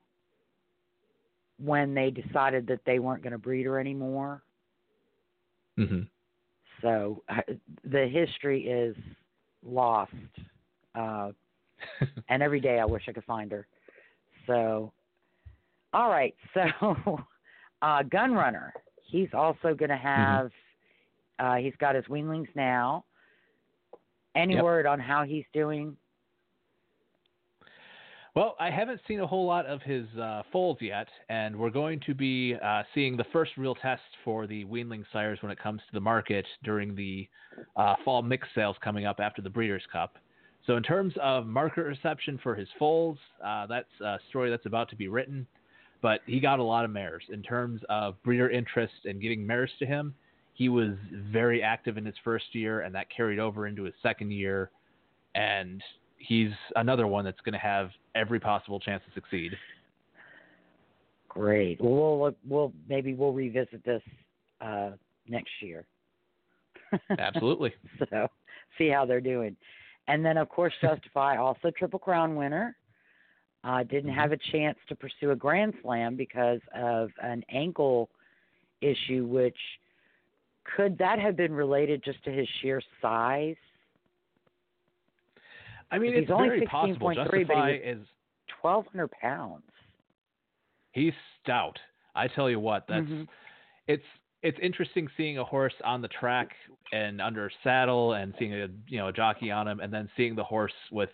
when they decided that they weren't going to breed her anymore. hmm So uh, the history is lost, uh, and every day I wish I could find her. So, all right. So, uh, Gunrunner, he's also going to have. Uh, he's got his weanlings now. Any Yep. word on how he's doing? Well, I haven't seen a whole lot of his uh, foals yet, and we're going to be uh, seeing the first real test for the weanling sires when it comes to the market during the uh, fall mix sales coming up after the Breeders' Cup. So, in terms of market reception for his foals, uh, that's a story that's about to be written. But he got a lot of mares. In terms of breeder interest and getting mares to him, he was very active in his first year, and that carried over into his second year. And he's another one that's going to have every possible chance to succeed. Great. Well, we'll, we'll maybe we'll revisit this uh, next year. Absolutely. so see how they're doing. And then, of course, Justify, also Triple Crown winner. Uh, didn't Mhm. have a chance to pursue a Grand Slam because of an ankle issue, which could that have been related just to his sheer size? I mean, He's it's only very possible. 16.3, but he Justify was- is 1,200 pounds. he's stout. I tell you what, that's Mhm. it's it's interesting seeing a horse on the track and under saddle and seeing a you know a jockey on him and then seeing the horse with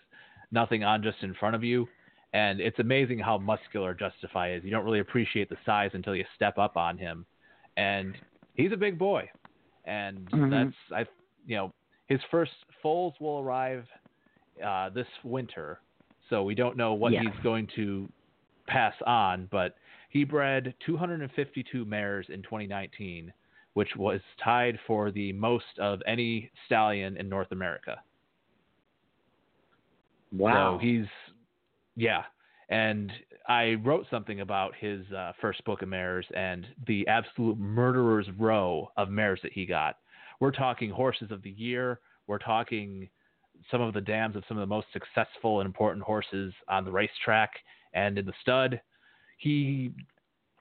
nothing on just in front of you. And it's amazing how muscular Justify is. You don't really appreciate the size until you step up on him. And he's a big boy. And Mhm. that's I you know, his first foals will arrive uh, this winter. So we don't know what Yeah. he's going to pass on, but he bred 252 mares in 2019, which was tied for the most of any stallion in North America. Wow. So he's, yeah. And I wrote something about his uh, first book of mares and the absolute murderer's row of mares that he got. We're talking horses of the year. We're talking some of the dams of some of the most successful and important horses on the racetrack and in the stud. He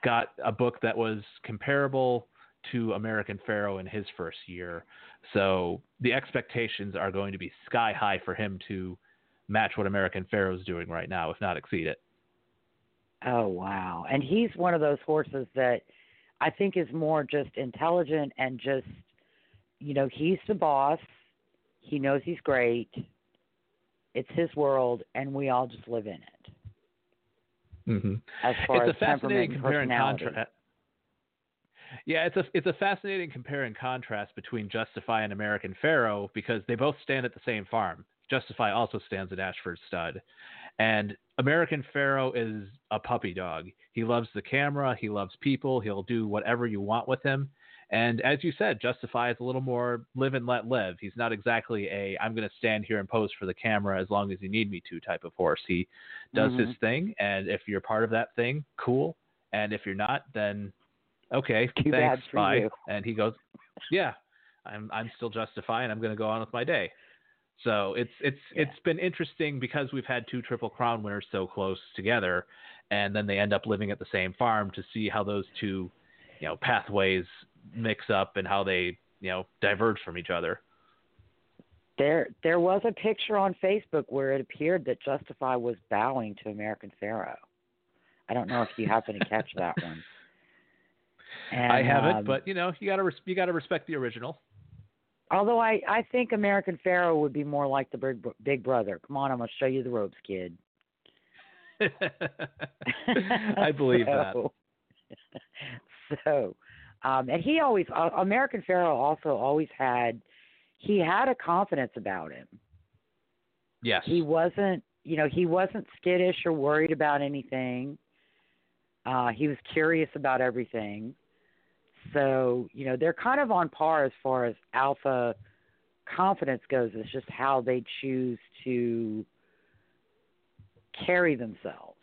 got a book that was comparable to American Pharoah in his first year. So the expectations are going to be sky high for him to match what American Pharoah is doing right now, if not exceed it. Oh wow! And he's one of those horses that I think is more just intelligent and just, you know, he's the boss. He knows he's great. It's his world, and we all just live in it. Mm-hmm. As far it's as a fascinating compare and contrast. Yeah, it's a it's a fascinating compare and contrast between Justify and American Pharoah because they both stand at the same farm. Justify also stands at Ashford Stud, and American Pharoah is a puppy dog. He loves the camera. He loves people. He'll do whatever you want with him. And as you said, Justify is a little more live and let live. He's not exactly a I'm going to stand here and pose for the camera as long as you need me to type of horse. He does Mhm. his thing, and if you're part of that thing, cool. And if you're not, then okay, Too thanks, bye. you. And he goes, yeah, I'm I'm still Justify, and I'm going to go on with my day. So it's it's Yeah. it's been interesting because we've had two Triple Crown winners so close together, and then they end up living at the same farm to see how those two, you know, pathways mix up and how they you know diverge from each other. There, there was a picture on Facebook where it appeared that Justify was bowing to American Pharoah. I don't know if you happen to catch that one. And, I haven't, um, but you know, you gotta res- you gotta respect the original. Although I, I think American Pharoah would be more like the big, big brother. Come on, I'm gonna show you the ropes, kid. I believe that. so, So, um, and he always uh, American Pharoah also always had he had a confidence about him. Yes. He wasn't, you know, he wasn't skittish or worried about anything. Uh, he was curious about everything. So, you know, they're kind of on par as far as alpha confidence goes. It's just how they choose to carry themselves.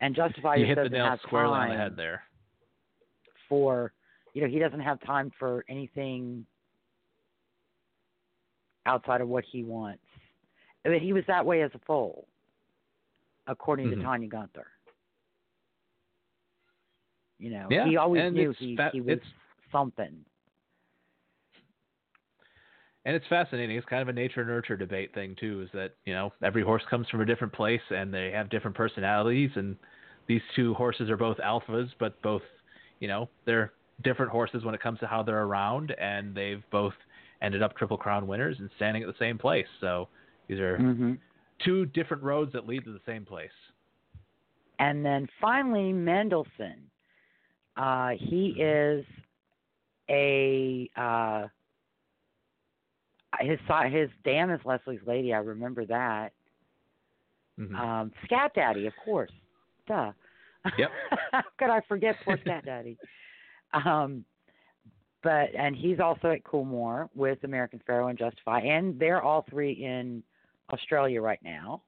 And justify you hit the nail squarely on the head there. for you know he doesn't have time for anything outside of what he wants. I mean, he was that way as a foal, according Mhm. to Tanya Gunther. You know, Yeah, he always knew he fa- he was something. And it's fascinating. It's kind of a nature nurture debate thing too. Is that you know every horse comes from a different place and they have different personalities. And these two horses are both alphas, but both you know they're different horses when it comes to how they're around. And they've both ended up triple crown winners and standing at the same place. So these are Mm-hmm. two different roads that lead to the same place. And then finally, Mendelssohn. Uh, he is a uh, his his dam is Leslie's lady. I remember that. Mhm. Um, Scat Daddy, of course. Duh. Yep. How could I forget poor Scat Daddy? Um, but and he's also at Coolmore with American Pharoah and Justify, and they're all three in Australia right now.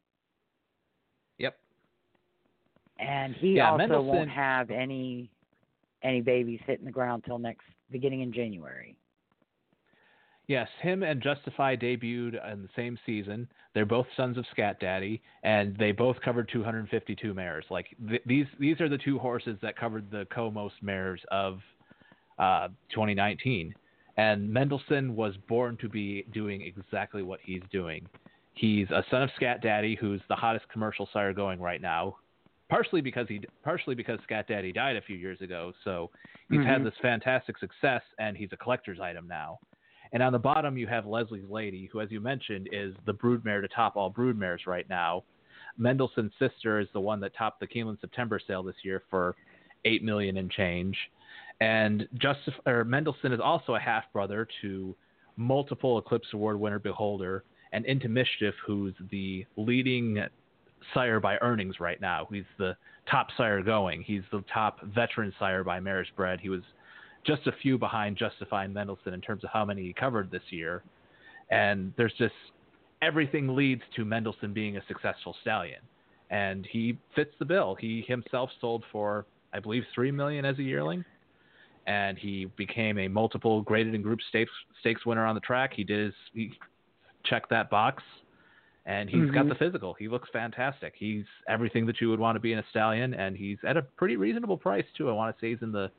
Yep. And he Yeah, also Mendelssohn- won't have any any babies hitting the ground till next beginning in January. Yes, him and Justify debuted in the same season. They're both sons of Scat Daddy, and they both covered 252 mares. Like th- these, these are the two horses that covered the co-most mares of uh, 2019. And Mendelssohn was born to be doing exactly what he's doing. He's a son of Scat Daddy, who's the hottest commercial sire going right now. Partially because he, partially because Scat Daddy died a few years ago, so he's had Mhm. this fantastic success, and he's a collector's item now. And on the bottom, you have Leslie's Lady, who, as you mentioned, is the broodmare to top all broodmares right now. Mendelssohn's sister is the one that topped the Keeneland September sale this year for eight million and change. And Justif- or Mendelssohn is also a half brother to multiple Eclipse Award winner Beholder and Into Mischief, who's the leading sire by earnings right now. He's the top sire going. He's the top veteran sire by mares bred. He was just a few behind Justify and Mendelssohn in terms of how many he covered this year. And there's just everything leads to Mendelssohn being a successful stallion. and he fits the bill. He himself sold for I believe three million as a yearling, and he became a multiple graded and group stakes stakes winner on the track. He did his, he checked that box, and he's mm-hmm. got the physical. He looks fantastic. He's everything that you would want to be in a stallion, and he's at a pretty reasonable price too. I want to say he's in the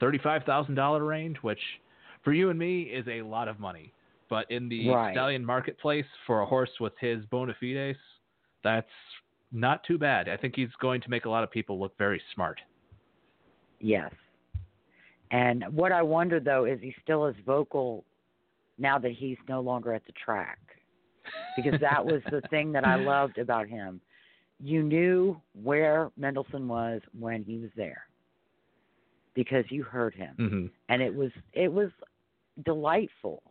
thirty-five thousand dollar range, which for you and me is a lot of money. But in the right. stallion marketplace for a horse with his bona fides, that's not too bad. I think he's going to make a lot of people look very smart. Yes. And what I wonder though is he still as vocal now that he's no longer at the track. Because that was the thing that I loved about him. You knew where Mendelssohn was when he was there. Because you heard him. Mm-hmm. And it was it was delightful.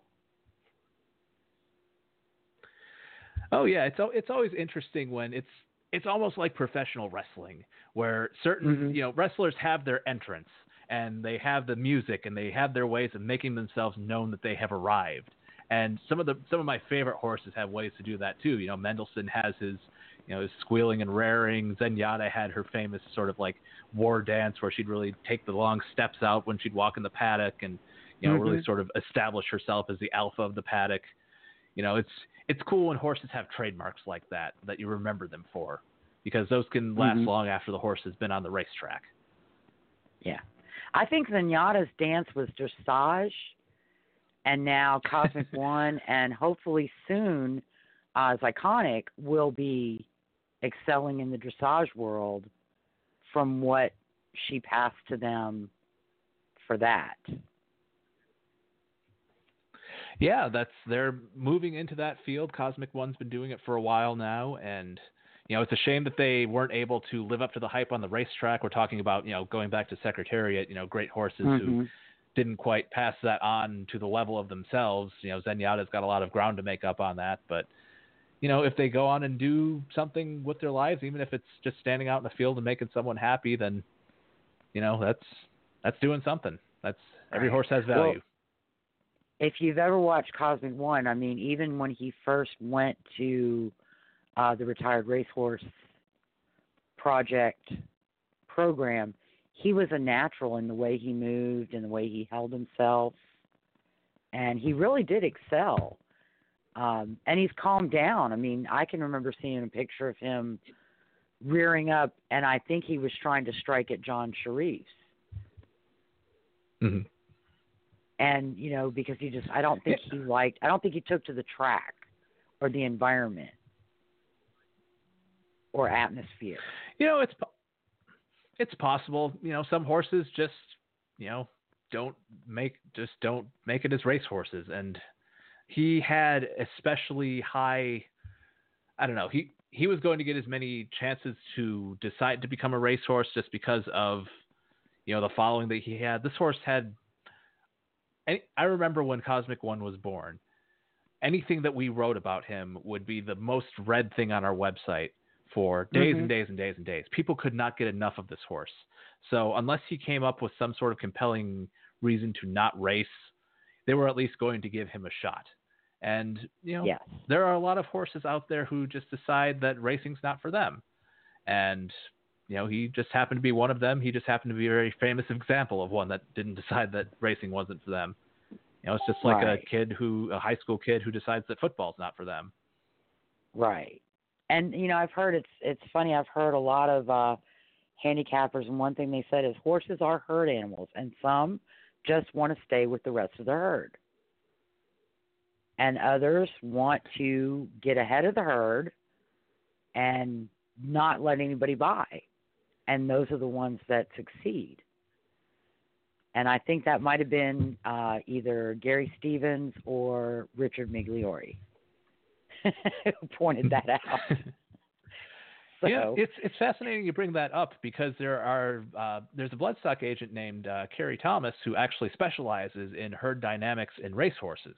Oh yeah, it's it's always interesting when it's it's almost like professional wrestling where certain mm-hmm. you know wrestlers have their entrance and they have the music and they have their ways of making themselves known that they have arrived. And some of the some of my favorite horses have ways to do that too. You know, Mendelssohn has his you know his squealing and raring. Zenyatta had her famous sort of like war dance where she'd really take the long steps out when she'd walk in the paddock and you know mm-hmm. really sort of establish herself as the alpha of the paddock. You know, it's it's cool when horses have trademarks like that that you remember them for because those can last mm-hmm. long after the horse has been on the racetrack. Yeah. I think Zenyatta's dance was dressage, and now Cosmic One, and hopefully soon, uh, Ziconic, will be excelling in the dressage world from what she passed to them for that. Yeah, that's they're moving into that field. Cozmic One's been doing it for a while now, and you know, it's a shame that they weren't able to live up to the hype on the racetrack. We're talking about, you know, going back to Secretariat, you know, great horses mm-hmm. who didn't quite pass that on to the level of themselves. You know, Zenyatta's got a lot of ground to make up on that, but you know, if they go on and do something with their lives, even if it's just standing out in the field and making someone happy, then you know, that's that's doing something. That's every horse has value. Well, if you've ever watched Cozmic One, I mean, even when he first went to uh, the retired racehorse project program, he was a natural in the way he moved and the way he held himself, and he really did excel. Um, and he's calmed down. I mean, I can remember seeing a picture of him rearing up, and I think he was trying to strike at John Shirreffs. Mm-hmm. And you know, because he just, I don't think he liked, I don't think he took to the track or the environment or atmosphere. You know, it's it's possible. You know, some horses just you know don't make just don't make it as race horses, and he had especially high. I don't know. He he was going to get as many chances to decide to become a racehorse just because of you know the following that he had. This horse had. I remember when Cozmic One was born. Anything that we wrote about him would be the most read thing on our website for days mm-hmm. and days and days and days. People could not get enough of this horse. So unless he came up with some sort of compelling reason to not race, they were at least going to give him a shot. And you know, yes. there are a lot of horses out there who just decide that racing's not for them. And you know, he just happened to be one of them. He just happened to be a very famous example of one that didn't decide that racing wasn't for them. You know, it's just like right. a kid who, a high school kid who decides that football's not for them. Right and you know I've heard it's it's funny I've heard a lot of uh handicappers and one thing they said is horses are herd animals and some just want to stay with the rest of the herd. And others want to get ahead of the herd and not let anybody by. And those are the ones that succeed. And I think that might have been uh, either Gary Stevens or Richard Migliore who pointed that out. so. Yeah, it's it's fascinating you bring that up because there are uh, there's a bloodstock agent named uh, Kerry Thomas who actually specializes in herd dynamics in racehorses,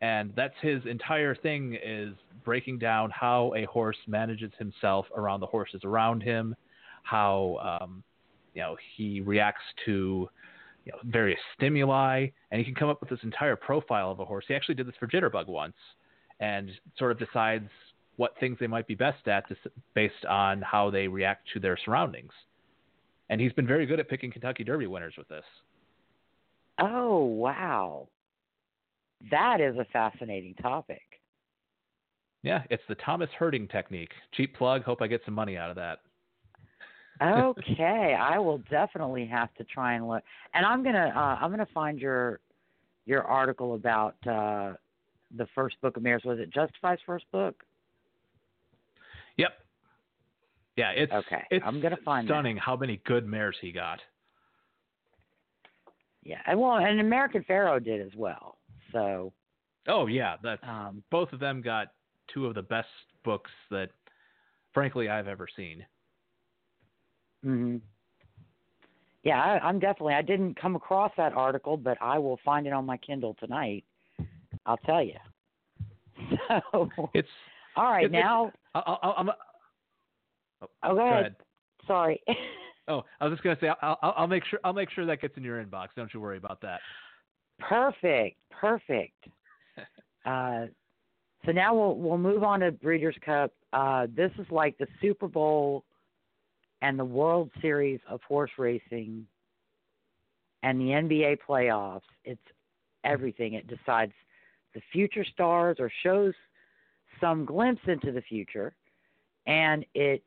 and that's his entire thing is breaking down how a horse manages himself around the horses around him, how um, you know he reacts to you know, various stimuli, and he can come up with this entire profile of a horse. He actually did this for Jitterbug once, and sort of decides what things they might be best at to, based on how they react to their surroundings. And he's been very good at picking Kentucky Derby winners with this. Oh, wow. That is a fascinating topic. Yeah, it's the Thomas Herding technique. Cheap plug. Hope I get some money out of that. okay, I will definitely have to try and look. And I'm gonna uh, I'm gonna find your your article about uh, the first book of Mares. Was it Justify's first book? Yep. Yeah, it's okay. It's I'm gonna find stunning that. how many good mares he got. Yeah, and well, and American Pharoah did as well. So. Oh yeah, that's um, both of them got two of the best books that, frankly, I've ever seen. hmm Yeah, I, I'm definitely. I didn't come across that article, but I will find it on my Kindle tonight. I'll tell you. So It's all right it's- now. I'll, I'll, I'm, Oh, go, go ahead. ahead. Sorry. Oh, I was just gonna say I'll, I'll, I'll make sure I'll make sure that gets in your inbox. Don't you worry about that. perfect. Perfect. Uh, so now we'll we'll move on to Breeders' Cup. Uh, this is like the Super Bowl and the World Series of horse racing and the NBA playoffs. It's everything. It decides the future stars or shows some glimpse into the future, and it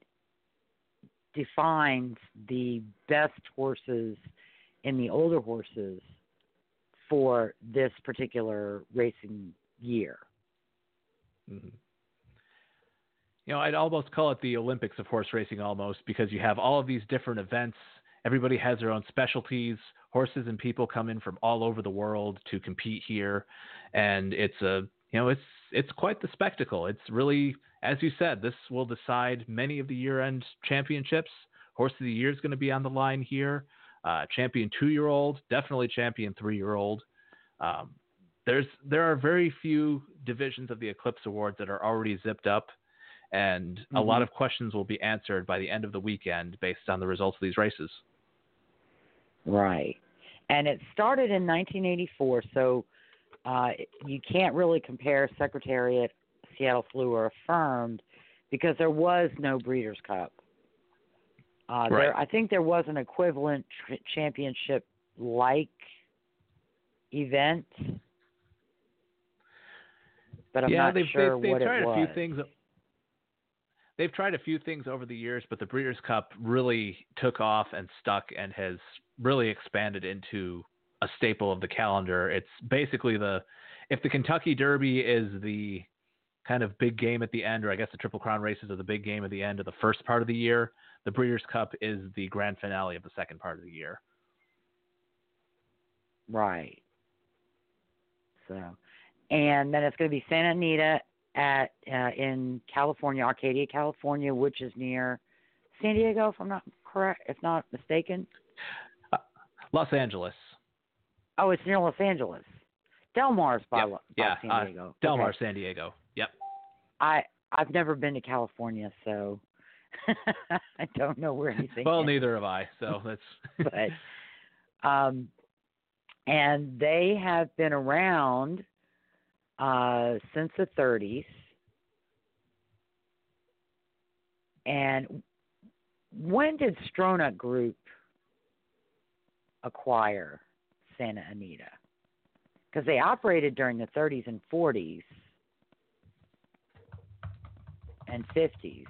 defines the best horses in the older horses for this particular racing year. hmm You know, I'd almost call it the Olympics of horse racing almost because you have all of these different events. Everybody has their own specialties. Horses and people come in from all over the world to compete here, and it's a you know it's it's quite the spectacle. It's really, as you said, this will decide many of the year-end championships. Horse of the Year is going to be on the line here. Uh, champion two-year-old, definitely champion three-year-old. Um, there's there are very few divisions of the Eclipse Awards that are already zipped up, and a lot Mhm. of questions will be answered by the end of the weekend based on the results of these races. Right. And it started in 1984, so uh, you can't really compare Secretariat, Seattle Slew, or Affirmed because there was no Breeders' Cup. Uh, there, I think there was an equivalent tr- championship like event, but I'm yeah, not they've, sure they've, they've what tried it a was. few things. They've tried a few things over the years, but the Breeders' Cup really took off and stuck and has really expanded into a staple of the calendar. It's basically the if the Kentucky Derby is the kind of big game at the end, or I guess the Triple Crown races are the big game at the end of the first part of the year, the Breeders' Cup is the grand finale of the second part of the year. Right. So, and then it's going to be Santa Anita at uh, in California, Arcadia, California, which is near San Diego, if I'm not correct, if not mistaken. Los Angeles. Oh, it's near Los Angeles. Del Mar's by, Yep. Lo- by Yeah, San uh, Diego. Del Okay. Mar, San Diego. Yep. I I've never been to California, so I don't know where anything. Well, is. neither have I. So that's but um, and they have been around uh, since the 30s. And when did Stronach Group acquire Santa Anita? Because they operated during the 30s and 40s and 50s.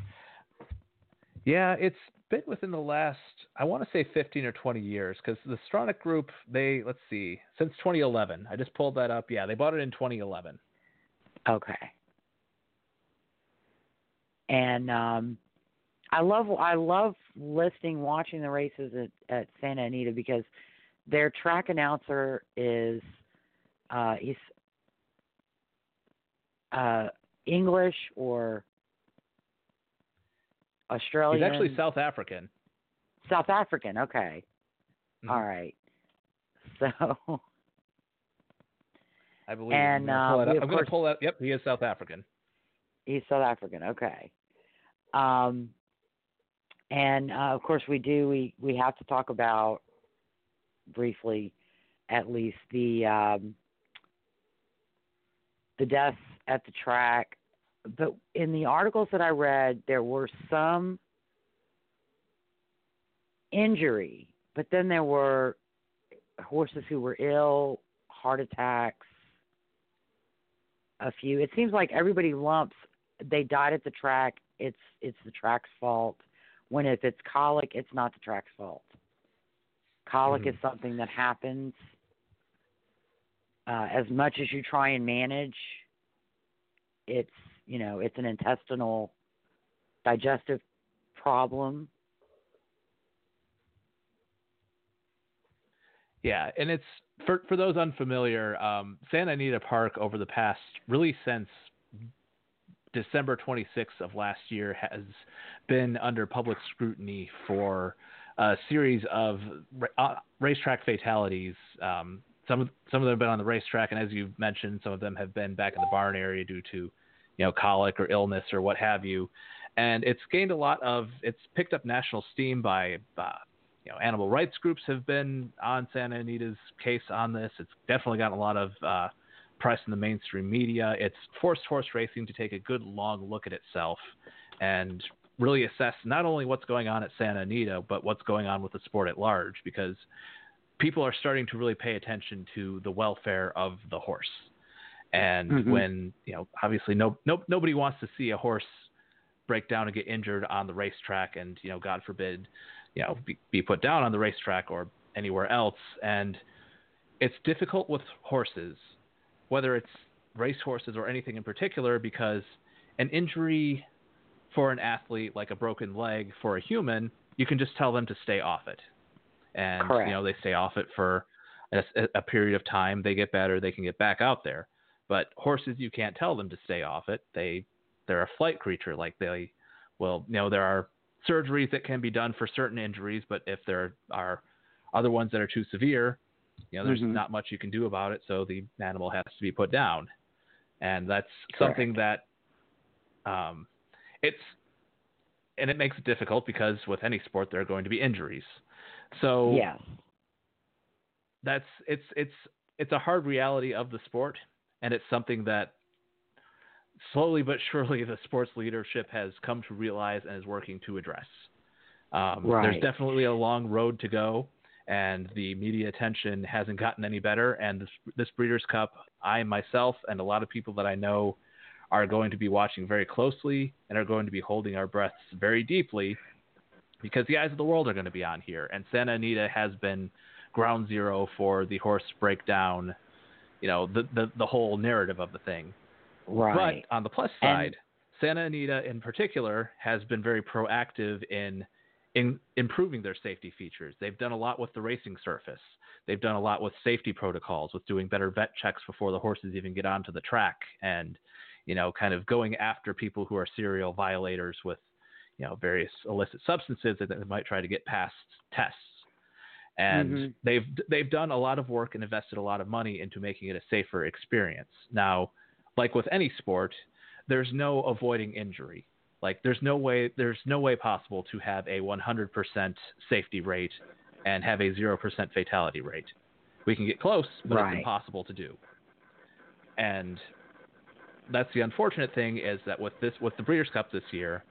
Yeah, it's been within the last, I want to say 15 or 20 years, because the Stronach Group, they, let's see, since 2011. I just pulled that up. Yeah, they bought it in 2011. Okay. And um I love I love listening watching the races at, at Santa Anita because their track announcer is uh he's uh English or Australian. He's actually South African. South African, okay. Mhm. All right. So I believe. And, I'm uh, going we, to pull, pull that. Yep, he is South African. He's South African. Okay. Um, and uh, of course, we do. We we have to talk about briefly, at least the um, the deaths at the track but in the articles that I read, there were some injury, but then there were horses who were ill, heart attacks, a few. It seems like everybody lumps they died at the track. It's it's the track's fault. When if it's colic, it's not the track's fault. Colic Mhm. is something that happens. Uh, as much as you try and manage, it's you know it's an intestinal digestive problem. Yeah, and it's for for those unfamiliar, um, Santa Anita Park over the past really since December 26th of last year has been under public scrutiny for a series of ra- uh, racetrack fatalities. Um, some of some of them have been on the racetrack, and as you mentioned, some of them have been back in the barn area due to you know colic or illness or what have you. And it's gained a lot of it's picked up national steam by uh, you know, animal rights groups have been on Santa Anita's case on this. It's definitely gotten a lot of uh, press in the mainstream media. It's forced horse racing to take a good long look at itself and really assess not only what's going on at Santa Anita, but what's going on with the sport at large, because people are starting to really pay attention to the welfare of the horse. And Mhm. when you know, obviously, no, no, nobody wants to see a horse break down and get injured on the racetrack, and you know, God forbid, you know, be, be put down on the racetrack or anywhere else. And it's difficult with horses, whether it's race horses or anything in particular, because an injury for an athlete, like a broken leg for a human, you can just tell them to stay off it. And, Correct. you know, they stay off it for a, a period of time. They get better. They can get back out there. But horses, you can't tell them to stay off it. They, they're a flight creature. Like they will, you know, there are surgeries that can be done for certain injuries, but if there are other ones that are too severe, you know, there's Mhm. not much you can do about it. So the animal has to be put down, and that's something that um, it's and it makes it difficult because with any sport there are going to be injuries. So yeah, that's it's it's it's a hard reality of the sport, and it's something that slowly but surely the sports leadership has come to realize and is working to address. Um, There's definitely a long road to go, and the media attention hasn't gotten any better. And this, this Breeders' Cup, I myself and a lot of people that I know are going to be watching very closely and are going to be holding our breaths very deeply because the eyes of the world are going to be on here. And Santa Anita has been ground zero for the horse breakdown, you know, the, the, the whole narrative of the thing. Right. But on the plus side, Santa Anita in particular has been very proactive in in improving their safety features. They've done a lot with the racing surface. They've done a lot with safety protocols, with doing better vet checks before the horses even get onto the track, and you know, kind of going after people who are serial violators with you know various illicit substances that they might try to get past tests. And Mhm. they've they've done a lot of work and invested a lot of money into making it a safer experience. Now, like with any sport, there's no avoiding injury. Like there's no way there's no way possible to have a 100% safety rate and have a 0% fatality rate. We can get close, but Right. it's impossible to do. And that's the unfortunate thing is that with this with the Breeders' Cup this year,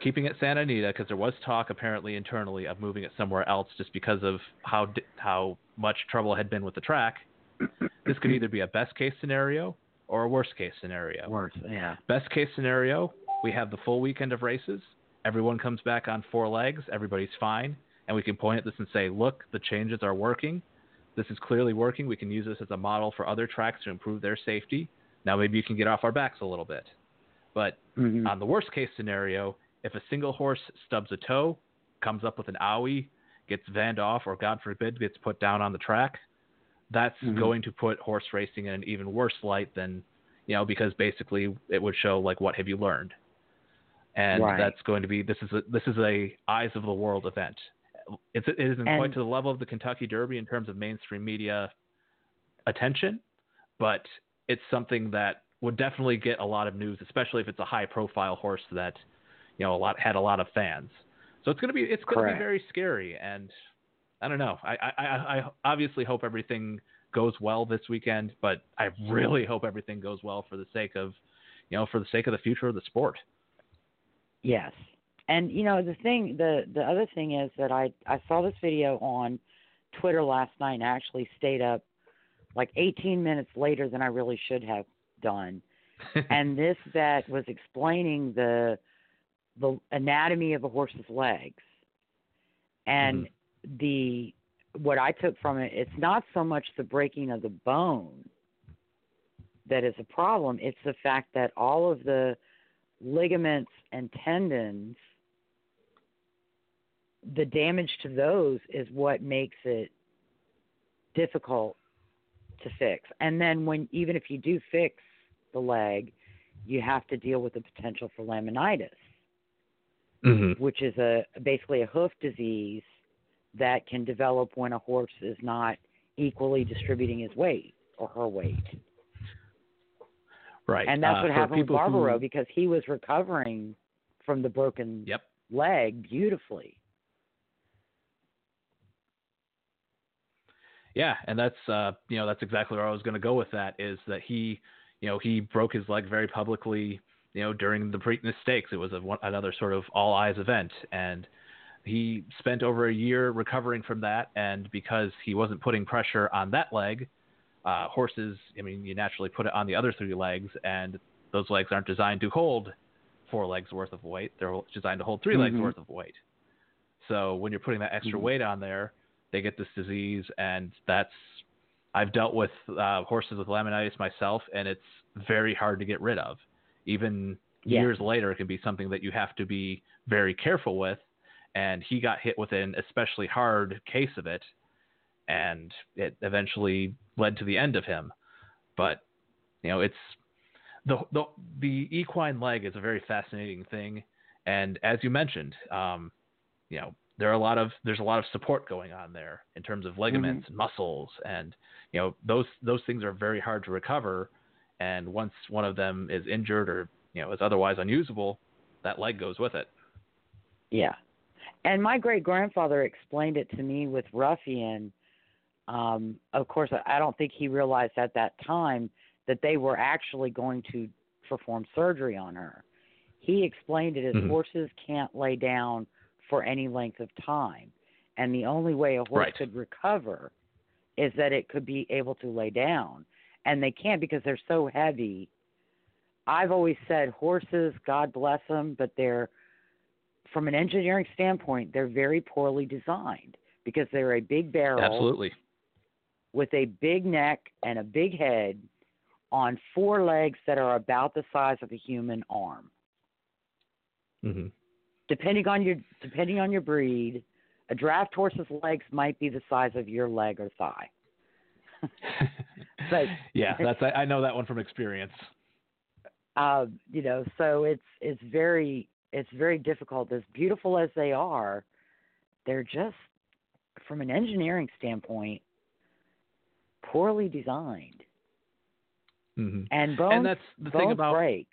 keeping it Santa Anita because there was talk apparently internally of moving it somewhere else just because of how di- how much trouble had been with the track. This could either be a best case scenario or a worst case scenario. Worse. Yeah. Best case scenario, we have the full weekend of races. Everyone comes back on four legs. Everybody's fine. And we can point at this and say, look, the changes are working. This is clearly working. We can use this as a model for other tracks to improve their safety. Now maybe you can get off our backs a little bit. But Mhm. on the worst case scenario, if a single horse stubs a toe, comes up with an owie, gets vanned off, or God forbid, gets put down on the track, that's Mhm. going to put horse racing in an even worse light than, you know, because basically it would show like what have you learned, and Right. that's going to be this is a this is a eyes of the world event. It's, it isn't quite to the level of the Kentucky Derby in terms of mainstream media attention, but it's something that would definitely get a lot of news, especially if it's a high profile horse that, you know, a lot had a lot of fans. So it's gonna be it's gonna Correct. be very scary, and I don't know. I, I I I obviously hope everything goes well this weekend, but I really hope everything goes well for the sake of, you know, for the sake of the future of the sport. Yes. And you know the thing, the the other thing is that I I saw this video on Twitter last night and actually stayed up like 18 minutes later than I really should have done. and this vet was explaining the the anatomy of a horse's legs. And mm-hmm. the what I took from it, it's not so much the breaking of the bone that is a problem, it's the fact that all of the ligaments and tendons the damage to those is what makes it difficult to fix. And then when even if you do fix the leg, you have to deal with the potential for laminitis, mm-hmm. which is a basically a hoof disease that can develop when a horse is not equally distributing his weight or her weight. Right. And that's uh, what happened with Barbaro who... because he was recovering from the broken yep. leg beautifully. Yeah, and that's uh, you know that's exactly where I was going to go with that is that he you know he broke his leg very publicly you know during the Preakness Stakes. It was a, another sort of all eyes event, and he spent over a year recovering from that. And because he wasn't putting pressure on that leg, uh, horses, I mean, you naturally put it on the other three legs, and those legs aren't designed to hold four legs worth of weight. They're designed to hold 3 mm-hmm. legs worth of weight. So when you're putting that extra mm-hmm. weight on there, they get this disease, and that's I've dealt with uh, horses with laminitis myself, and it's very hard to get rid of. Even yeah. years later, it can be something that you have to be very careful with. And he got hit with an especially hard case of it, and it eventually led to the end of him. But you know, it's the the the equine leg is a very fascinating thing, and as you mentioned, um, you know, there are a lot of there's a lot of support going on there in terms of ligaments mm-hmm. and muscles and you know those those things are very hard to recover and once one of them is injured or you know is otherwise unusable that leg goes with it yeah and my great grandfather explained it to me with ruffian um of course i don't think he realized at that time that they were actually going to perform surgery on her he explained it as mm-hmm. horses can't lay down for any length of time. And the only way a horse right. could recover is that it could be able to lay down. And they can't because they're so heavy. I've always said horses, God bless them, but they're, from an engineering standpoint, they're very poorly designed because they're a big barrel. Absolutely. With a big neck and a big head on four legs that are about the size of a human arm. Mm-hmm depending on your depending on your breed, a draft horse's legs might be the size of your leg or thigh. yeah, that's I, I, know that one from experience. Uh, you know, so it's it's very it's very difficult. As beautiful as they are, they're just from an engineering standpoint poorly designed. Mm-hmm. And bones, and that's the thing about break.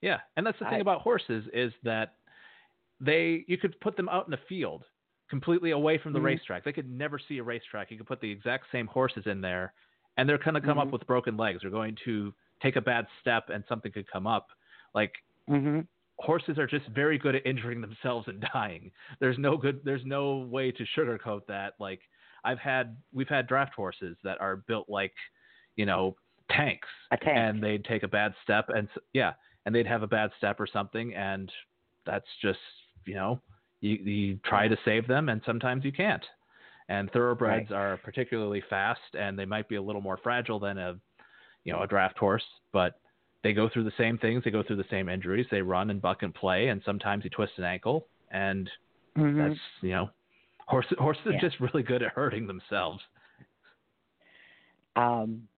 Yeah, and that's the thing I, about horses is that they you could put them out in the field completely away from the mm-hmm. racetrack. They could never see a racetrack. You could put the exact same horses in there, and they're going to come mm-hmm. up with broken legs. They're going to take a bad step, and something could come up. Like mm-hmm. horses are just very good at injuring themselves and dying. There's no good. There's no way to sugarcoat that. Like I've had, we've had draft horses that are built like, you know, tanks, tank. and they'd take a bad step, and yeah, and they'd have a bad step or something, and that's just you know you, you try to save them, and sometimes you can't. And thoroughbreds right. are particularly fast, and they might be a little more fragile than a you know a draft horse, but they go through the same things. They go through the same injuries. They run and buck and play, and sometimes you twist an ankle, and mm-hmm. that's you know horses horses yeah. are just really good at hurting themselves. Um,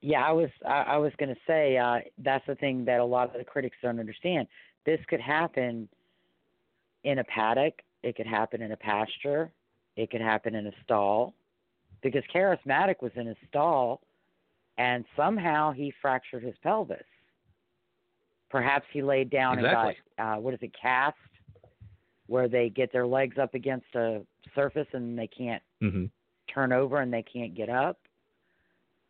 yeah, I was I, I was going to say uh, that's the thing that a lot of the critics don't understand. This could happen in a paddock. It could happen in a pasture. It could happen in a stall, because Charismatic was in a stall, and somehow he fractured his pelvis. Perhaps he laid down exactly. and got uh, what is it cast, where they get their legs up against a surface and they can't mm-hmm. turn over and they can't get up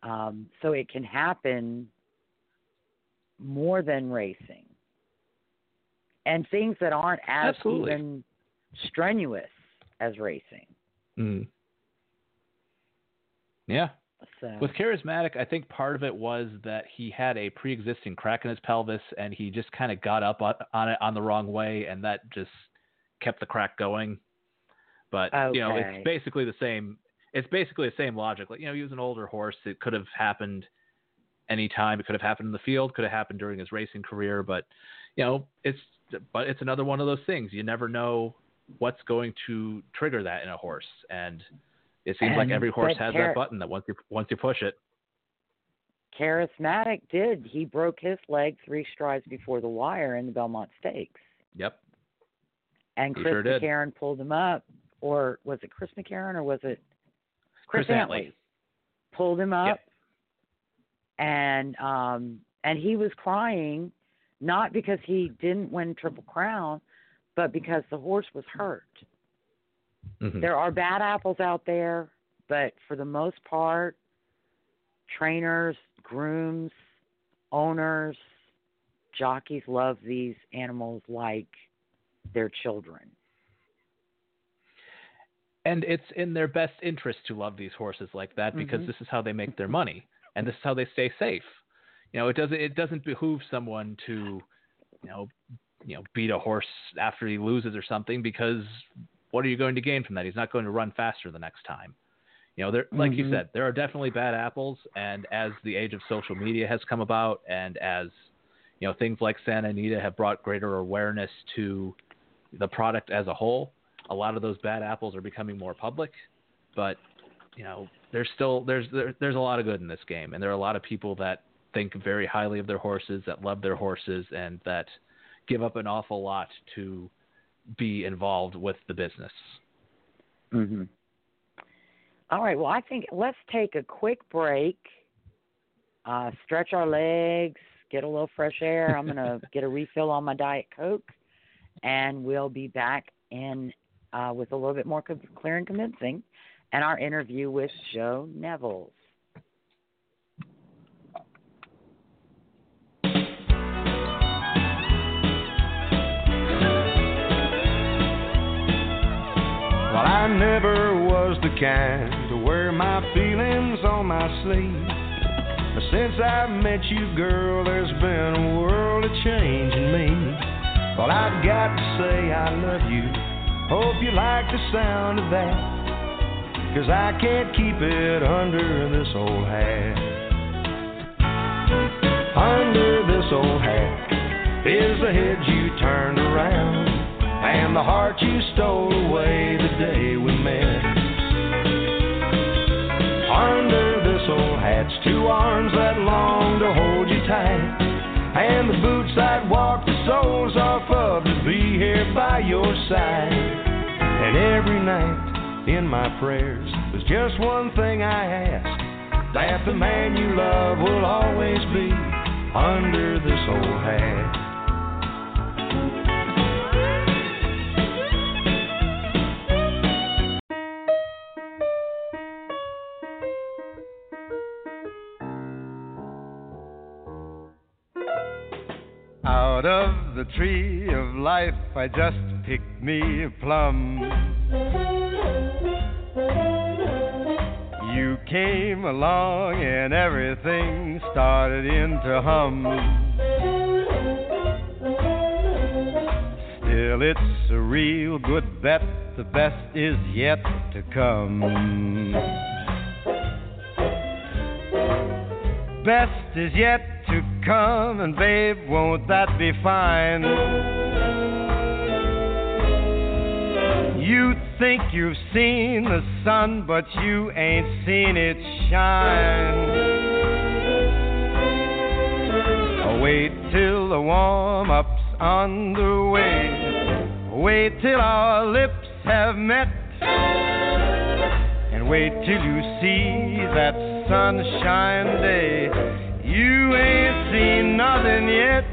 um, so it can happen more than racing and things that aren't as Absolutely. even strenuous as racing. Mm. Yeah. So With charismatic, I think part of it was that he had a pre-existing crack in his pelvis, and he just kind of got up on, on it on the wrong way, and that just kept the crack going. But you know, it's basically the same. It's basically the same logic. Like you know, he was an older horse. It could have happened any time. It could have happened in the field. Could have happened during his racing career. But you know, it's but it's another one of those things. You never know what's going to trigger that in a horse, and it seems like every horse has char- that button that once you once you push it. charismatic did he broke his leg three strides before the wire in the Belmont Stakes, Yep. and Chris sure. McCarron pulled him up, or was it Chris McCarron or was it Chris, Chris Antley. pulled him up, Yep. and um and he was crying, not because he didn't win Triple Crown, but because the horse was hurt. Mhm. There are bad apples out there, but for the most part, trainers, grooms, owners, jockeys love these animals like their children. And it's in their best interest to love these horses like that because Mhm. this is how they make their money and this is how they stay safe. You know, it doesn't it doesn't behoove someone to, you know, you know, beat a horse after he loses or something because what are you going to gain from that? He's not going to run faster the next time. You know, there like you Mhm. said, there are definitely bad apples and as the age of social media has come about and as you know, things like Santa Anita have brought greater awareness to the product as a whole, a lot of those bad apples are becoming more public, but you know, there's still there's there, there's a lot of good in this game, and there are a lot of people that think very highly of their horses, that love their horses, and that give up an awful lot to be involved with the business. Mm-hmm. All right. Well, I think let's take a quick break, uh, stretch our legs, get a little fresh air. I'm going to get a refill on my Diet Coke, and we'll be back in uh, with a little bit more clear and convincing and our interview with Joe Nevills. I never was the kind to wear my feelings on my sleeve. But since I met you, girl, there's been a world of change in me. Well, I've got to say I love you. Hope you like the sound of that. Cause I can't keep it under this old hat. Under this old hat is the head you turned around and the heart you stole away the day we met. Under this old hat's two arms that long to hold you tight, and the boots that walk the soles off of to be here by your side. And every night in my prayers was just one thing I ask that the man you love will always be under this old hat. Out of the tree of life, I just picked me a plum. You came along and everything started into hum. Still, it's a real good bet, the best is yet to come. Best is yet to come, and babe, won't that be fine? You think you've seen the sun, but you ain't seen it shine. Oh, wait till the warm up's underway. Wait till our lips have met. And wait till you see that sunshine day. You ain't seen nothing yet.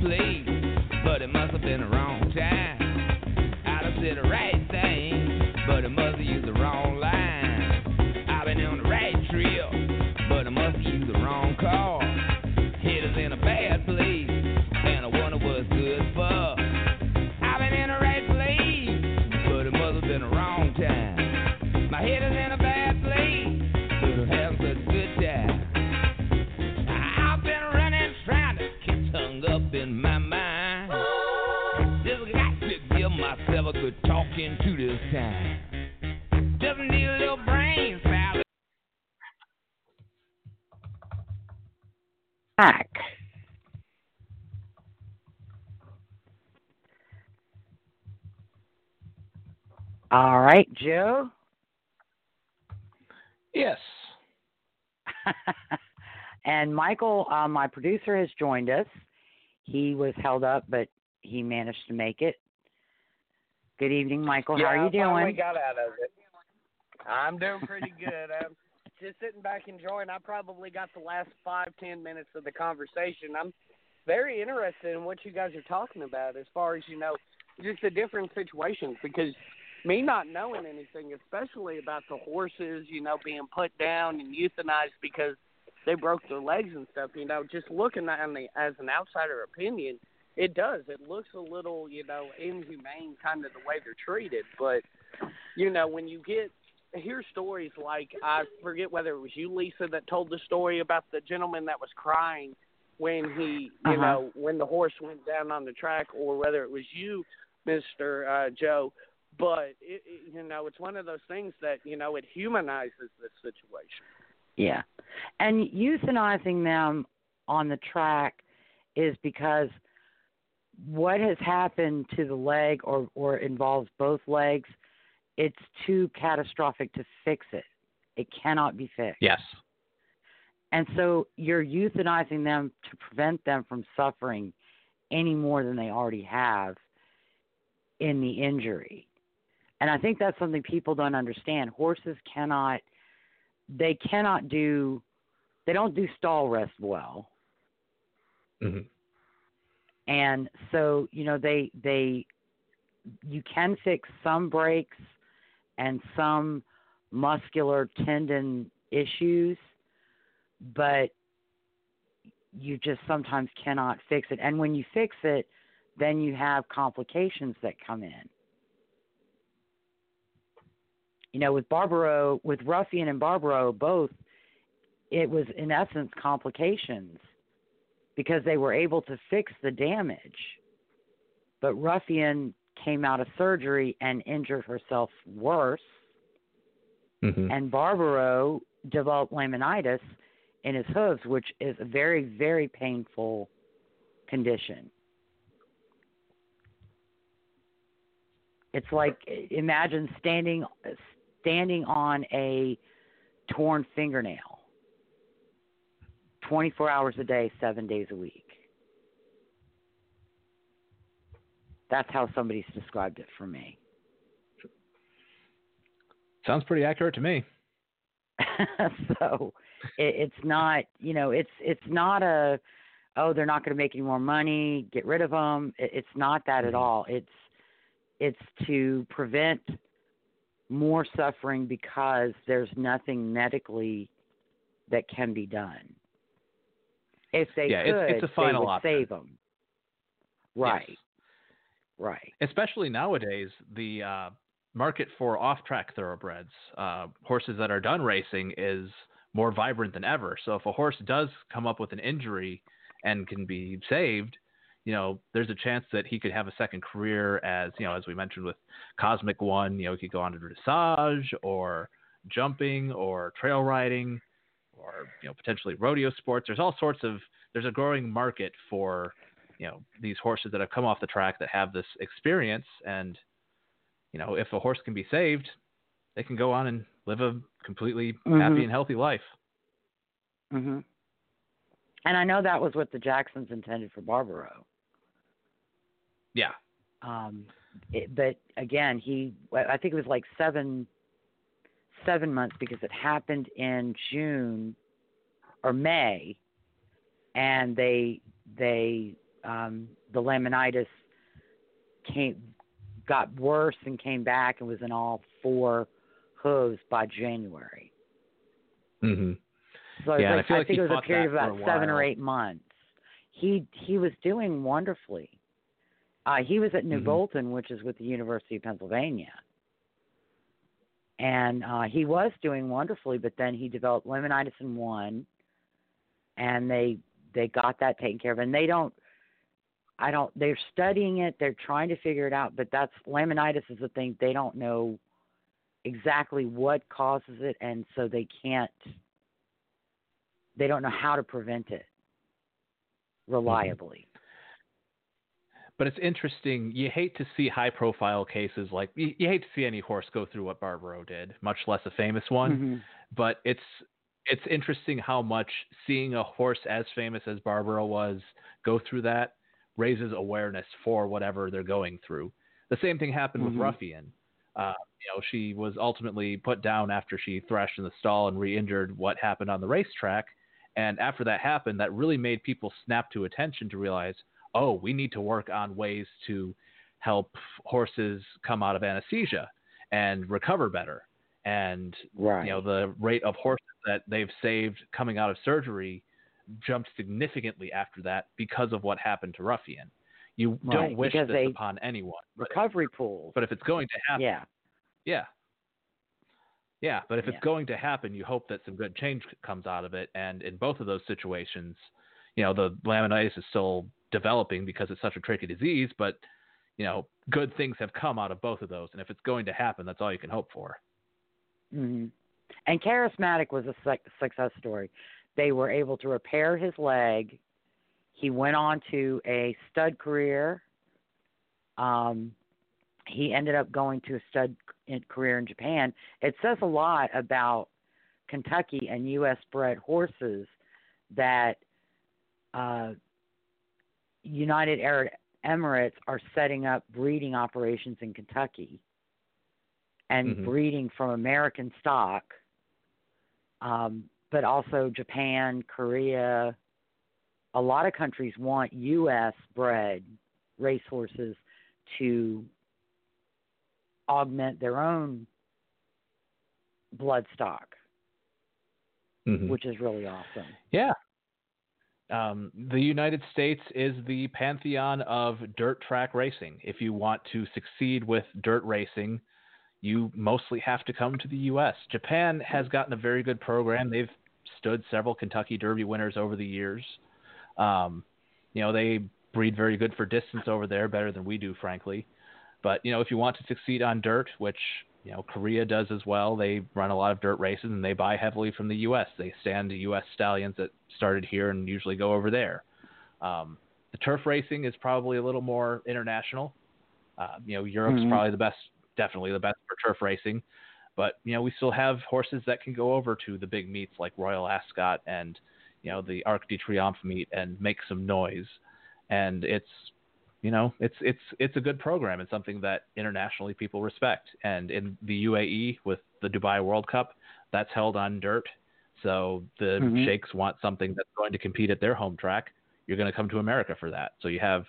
Place, but it must have been wrong right, Joe. Yes. and Michael, uh, my producer, has joined us. He was held up, but he managed to make it. Good evening, Michael. yeah, How are you I finally doing? got out of it. I'm doing pretty good. I'm just sitting back enjoying. I probably got the last five, ten minutes of the conversation. I'm very interested in what you guys are talking about as far as, you know, just the different situations because me not knowing anything, especially about the horses, you know, being put down and euthanized because they broke their legs and stuff, you know, just looking at the as an outsider opinion, it does. It looks a little, you know, inhumane kind of the way they're treated. But, you know, when you get hear stories like I forget whether it was you, Lisa, that told the story about the gentleman that was crying when he, you Uh-huh. know, when the horse went down on the track, or whether it was you, Mister uh, Joe. But it, it, you know, it's one of those things that you know it humanizes this situation. Yeah. And euthanizing them on the track is because what has happened to the leg or, or involves both legs, it's too catastrophic to fix it. It cannot be fixed. Yes. And so you're euthanizing them to prevent them from suffering any more than they already have in the injury. And I think that's something people don't understand. Horses cannot they cannot do they don't do stall rest well. hmm And so, you know, they they you can fix some breaks and some muscular tendon issues, but you just sometimes cannot fix it. And when you fix it, then you have complications that come in. You know, with Barbaro, with Ruffian and Barbaro both, it was in essence complications because they were able to fix the damage. But Ruffian came out of surgery and injured herself worse, hmm and Barbaro developed laminitis in his hooves, which is a very, very painful condition. It's like imagine standing standing on a torn fingernail 24 hours a day, 7 days a week. That's how somebody's described it for me. Sounds pretty accurate to me. so it, it's not, you know, it's it's not a oh they're not going to make any more money, get rid of them. It, it's not that at Mhm. all. It's it's to prevent more suffering because there's nothing medically that can be done. If they Yeah, could, it's- it's a final they would option. save them. Right, Yes. right. Especially nowadays, the uh, market for off-track thoroughbreds, uh, horses that are done racing, is more vibrant than ever. So if a horse does come up with an injury and can be saved, you know, there's a chance that he could have a second career as, you know, as we mentioned with Cozmic One, you know, he could go on to dressage or jumping or trail riding or, you know, potentially rodeo sports. There's all sorts of, there's a growing market for, you know, these horses that have come off the track that have this experience. And, you know, if a horse can be saved, they can go on and live a completely Mhm. happy and healthy life. Mhm. And I know that was what the Jacksons intended for Barbaro. Yeah. Um, it, but again, he I think it was like seven seven months because it happened in June or May, and they they um, the laminitis came got worse and came back and was in all four hooves by January. hmm So Yeah, was I feel like think it was a period of about seven or eight months. He he was doing wonderfully. Uh, he was at New Mhm. Bolton, which is with the University of Pennsylvania, and uh, he was doing wonderfully. But then he developed laminitis in one, and they they got that taken care of. And they don't. I don't. They're studying it. They're trying to figure it out. But that's laminitis is the thing they don't know exactly what causes it, and so they can't. They don't know how to prevent it reliably. But it's interesting. You hate to see high profile cases like you, you hate to see any horse go through what Barbaro did, much less a famous one. Mhm. But it's it's interesting how much seeing a horse as famous as Barbaro was go through that raises awareness for whatever they're going through. The same thing happened Mhm. with Ruffian. Uh, you know, she was ultimately put down after she thrashed in the stall and re-injured what happened on the racetrack. And after that happened, that really made people snap to attention to realize, oh, we need to work on ways to help horses come out of anesthesia and recover better. And Right. you know, the rate of horses that they've saved coming out of surgery jumped significantly after that because of what happened to Ruffian. You Right, don't wish because this upon anyone. Recovery pools. but if it's going to happen, yeah. yeah. Yeah, but if Yeah. it's going to happen, you hope that some good change comes out of it. And in both of those situations, you know, the laminitis is still developing because it's such a tricky disease, but, you know, good things have come out of both of those. And if it's going to happen, that's all you can hope for. hmm And charismatic was a suc success story. They were able to repair his leg. He went on to a stud career. Um, he ended up going to a stud career in Japan. It says a lot about Kentucky and U.S. bred horses that uh, United Arab Emirates are setting up breeding operations in Kentucky and Mhm. breeding from American stock, um, but also Japan, Korea. A lot of countries want U.S. bred racehorses to augment their own blood stock, Mhm. which is really awesome. Yeah. Um, the United States is the pantheon of dirt track racing. If you want to succeed with dirt racing, you mostly have to come to the U.S. Japan has gotten a very good program. They've stood several Kentucky Derby winners over the years. Um, you know, they breed very good for distance over there, better than we do, frankly. But you know, if you want to succeed on dirt, which you know Korea does as well, they run a lot of dirt races and they buy heavily from the U.S. They stand U.S. stallions that started here and usually go over there. Um, the turf racing is probably a little more international. Uh, you know, Europe's Mhm. probably the best, definitely the best for turf racing. But you know, we still have horses that can go over to the big meets like Royal Ascot and you know the Arc de Triomphe meet and make some noise. And it's you know, it's it's it's a good program and something that internationally people respect. And in the UAE with the Dubai World Cup, that's held on dirt. So the Mhm. sheikhs want something that's going to compete at their home track. You're going to come to America for that. So you have,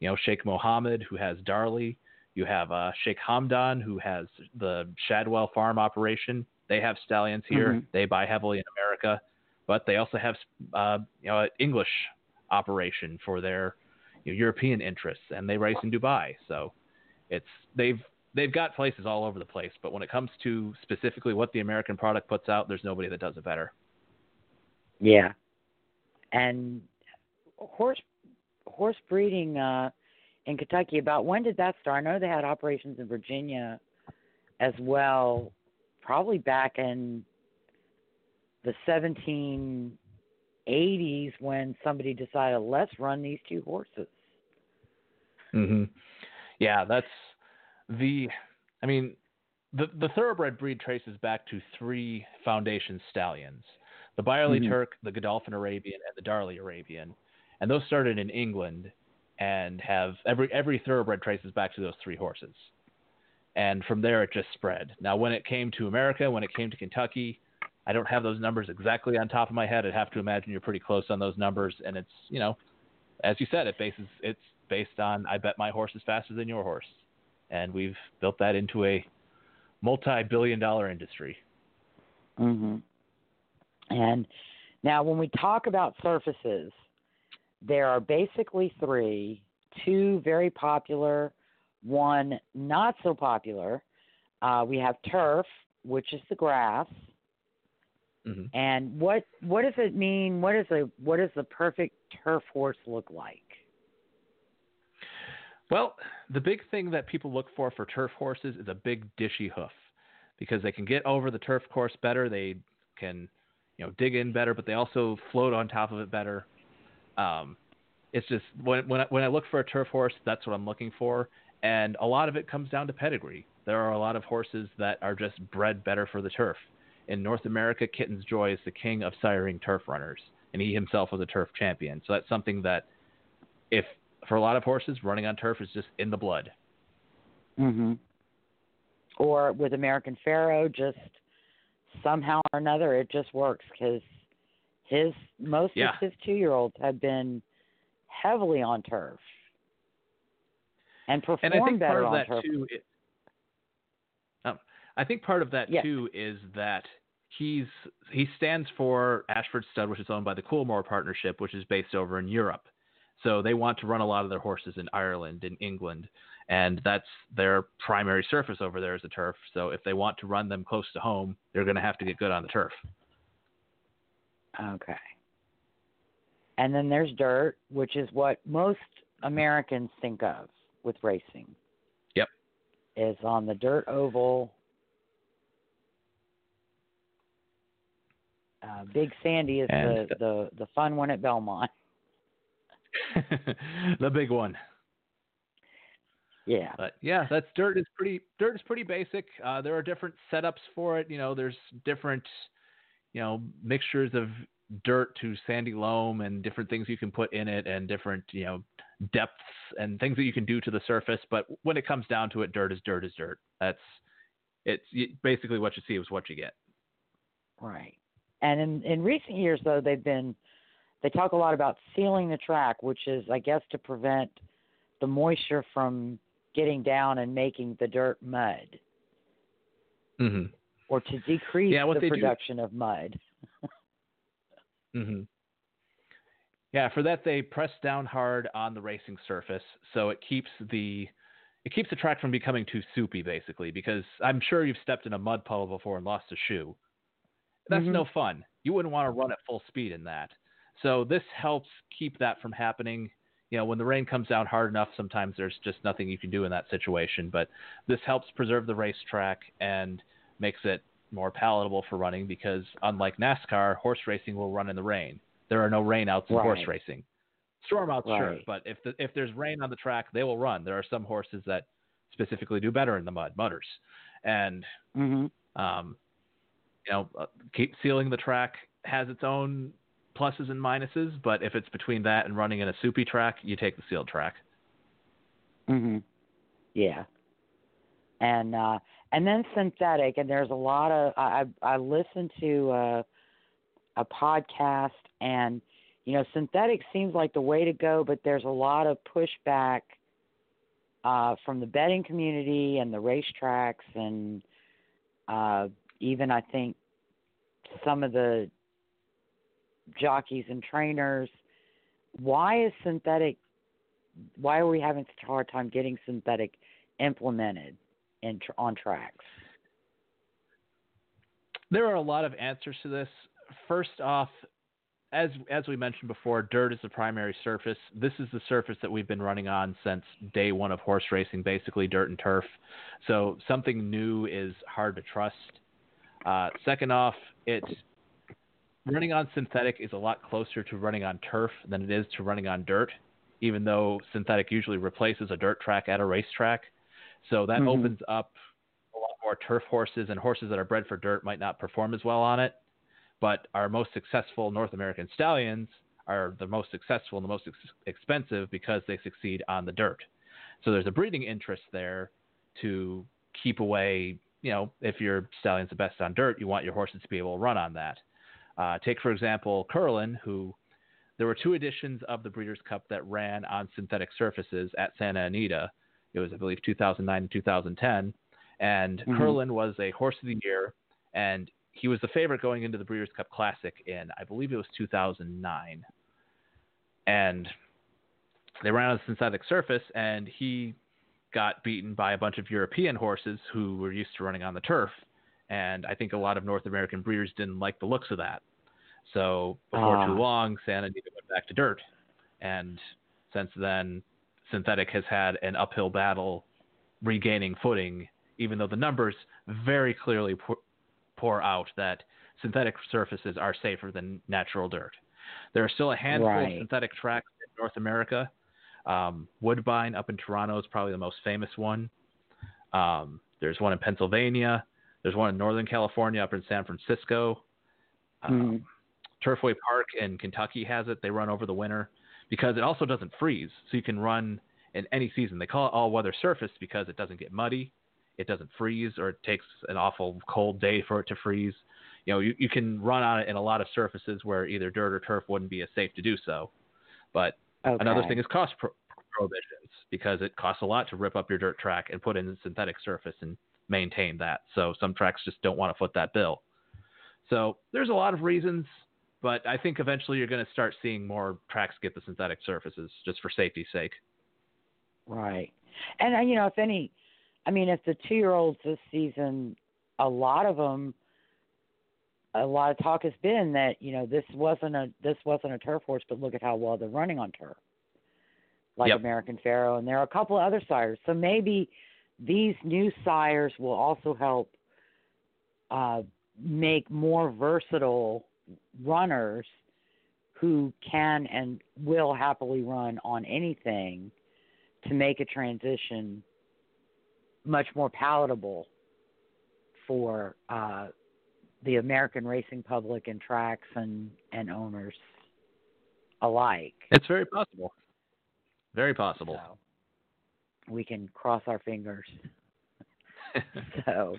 you know, Sheikh Mohammed who has Darley. You have uh, Sheikh Hamdan who has the Shadwell Farm operation. They have stallions here. Mhm. They buy heavily in America, but they also have, uh, you know, an English operation for their you know, European interests, and they race in Dubai. So it's they've they've got places all over the place. But when it comes to specifically what the American product puts out, there's nobody that does it better. Yeah, and horse horse breeding uh, in Kentucky. About when did that start? I know they had operations in Virginia as well, probably back in the 1780s when somebody decided let's run these two horses. hmm Yeah, that's the. I mean, the the thoroughbred breed traces back to three foundation stallions: the Byerly Mhm. Turk, the Godolphin Arabian, and the Darley Arabian. And those started in England and have every every thoroughbred traces back to those three horses. And from there, it just spread. Now, when it came to America, when it came to Kentucky, I don't have those numbers exactly on top of my head. I'd have to imagine you're pretty close on those numbers, and it's you know as you said, it bases it's based on I bet my horse is faster than your horse, and we've built that into a multi-billion-dollar industry. hmm And now, when we talk about surfaces, there are basically three: two very popular, one not so popular. Uh, we have turf, which is the grass. Mhm. And what what does it mean? What is a what does the perfect turf horse look like? Well, the big thing that people look for for turf horses is a big dishy hoof because they can get over the turf course better. They can, you know, dig in better, but they also float on top of it better. Um, it's just when when I, when I look for a turf horse, that's what I'm looking for, and a lot of it comes down to pedigree. There are a lot of horses that are just bred better for the turf. In North America, Kitten's Joy is the king of siring turf runners, and he himself was a turf champion. So that's something that, if for a lot of horses, running on turf is just in the blood. Mm-hmm. Or with American Pharoah, just somehow or another, it just works because his most Yeah. of his two year olds have been heavily on turf and perform and I think better part of on that turf. too. Um, I think part of that Yes. too is that he's he stands for Ashford Stud, which is owned by the Coolmore Partnership, which is based over in Europe. So they want to run a lot of their horses in Ireland, in England, and that's their primary surface over there is the turf. So if they want to run them close to home, they're going to have to get good on the turf. Okay. And then there's dirt, which is what most Americans think of with racing. Yep. Is on the dirt oval. Uh, Big Sandy is And the, the the fun one at Belmont. the big one. Yeah. But yeah, that's dirt is pretty dirt is pretty basic. Uh, there are different setups for it. You know, there's different, you know, mixtures of dirt to sandy loam and different things you can put in it and different, you know, depths and things that you can do to the surface. But when it comes down to it, dirt is dirt is dirt. That's it's basically what you see is what you get. Right. And in in recent years though they've been they talk a lot about sealing the track, which is I guess to prevent the moisture from getting down and making the dirt mud Mm-hmm. or to decrease Yeah, the they do- production of mud. hmm Yeah, for that they press down hard on the racing surface, so it keeps the it keeps the track from becoming too soupy, basically. Because I'm sure you've stepped in a mud puddle before and lost a shoe. That's Mhm. no fun. You wouldn't want to run at full speed in that. So this helps keep that from happening. You know, when the rain comes down hard enough, sometimes there's just nothing you can do in that situation. But this helps preserve the racetrack and makes it more palatable for running because unlike NASCAR, horse racing will run in the rain. There are no rainouts in horse racing. Storm outs, sure, but if the, if there's rain on the track, they will run. There are some horses that specifically do better in the mud, mudders, and Mhm. um, you know, uh, keep sealing the track has its own pluses and minuses. But if it's between that and running in a soupy track, you take the sealed track. Mhm. Yeah. And uh and then synthetic and there's a lot of I I, I listened to uh a podcast and you know synthetic seems like the way to go but there's a lot of pushback uh from the betting community and the racetracks and uh even I think some of the jockeys and trainers why is synthetic why are we having such a hard time getting synthetic implemented in on tracks? There are a lot of answers to this. First off, as as we mentioned before, dirt is the primary surface. This is the surface that we've been running on since day one of horse racing, basically dirt and turf. So something new is hard to trust. Uh, second off, it's running on synthetic is a lot closer to running on turf than it is to running on dirt, even though synthetic usually replaces a dirt track at a racetrack. So that Mhm. opens up a lot more turf horses, and horses that are bred for dirt might not perform as well on it. But our most successful North American stallions are the most successful and the most ex- expensive because they succeed on the dirt. So there's a breeding interest there to keep away. You know, if your stallion's the best on dirt, you want your horses to be able to run on that. Uh, take for example Curlin, who there were two editions of the Breeders' Cup that ran on synthetic surfaces at Santa Anita. It was, I believe, 2009 and 2010. And Mhm. Curlin was a horse of the year, and he was the favorite going into the Breeders' Cup Classic in, I believe it was 2009. And they ran on a synthetic surface, and he got beaten by a bunch of European horses who were used to running on the turf. And I think a lot of North American breeders didn't like the looks of that. So before Ah. too long, Santa Anita went back to dirt. And since then, synthetic has had an uphill battle regaining footing, even though the numbers very clearly pour, pour out that synthetic surfaces are safer than natural dirt. There are still a handful Right. of synthetic tracks in North America. Um, Woodbine up in Toronto is probably the most famous one. Um, there's one in Pennsylvania. There's one in Northern California up in San Francisco. Um, Mhm. Turfway Park in Kentucky has it. They run over the winter because it also doesn't freeze, so you can run in any season. They call it all weather surface because it doesn't get muddy, it doesn't freeze, or it takes an awful cold day for it to freeze. You know, you, you can run on it in a lot of surfaces where either dirt or turf wouldn't be as safe to do so. But Okay. another thing is cost pro- prohibitions because it costs a lot to rip up your dirt track and put in a synthetic surface and maintain that. So some tracks just don't want to foot that bill. So there's a lot of reasons, but I think eventually you're going to start seeing more tracks get the synthetic surfaces just for safety's sake. Right. And uh, you know, if any, I mean, if the two-year-olds this season, a lot of them, a lot of talk has been that you know this wasn't a this wasn't a turf horse, but look at how well they're running on turf, like Yep. American Pharoah, and there are a couple of other sires. So maybe these new sires will also help uh, make more versatile runners who can and will happily run on anything to make a transition much more palatable for uh, the American racing public and tracks and, and owners alike. It's very possible. Very possible. So we can cross our fingers. so,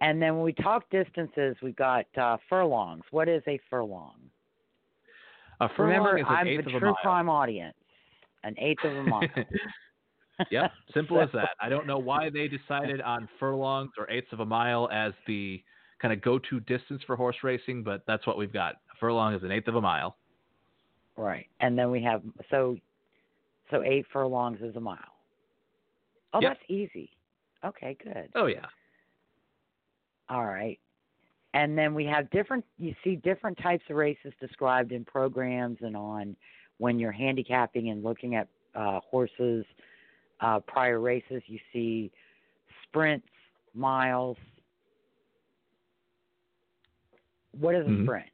and then when we talk distances, we've got uh, furlongs. What is a furlong? a furlong Remember, is an I'm eighth a of a true mile. crime audience. An eighth of a mile. yep, simple as that. I don't know why they decided on furlongs or eighths of a mile as the kind of go-to distance for horse racing, but that's what we've got. A furlong is an eighth of a mile. Right. And then we have so so eight furlongs is a mile. Oh, Yep. that's easy. Okay, good. Oh yeah. All right. And then we have different you see different types of races described in programs and on when you're handicapping and looking at uh horses uh prior races you see sprints, miles. What is a Mhm. sprint?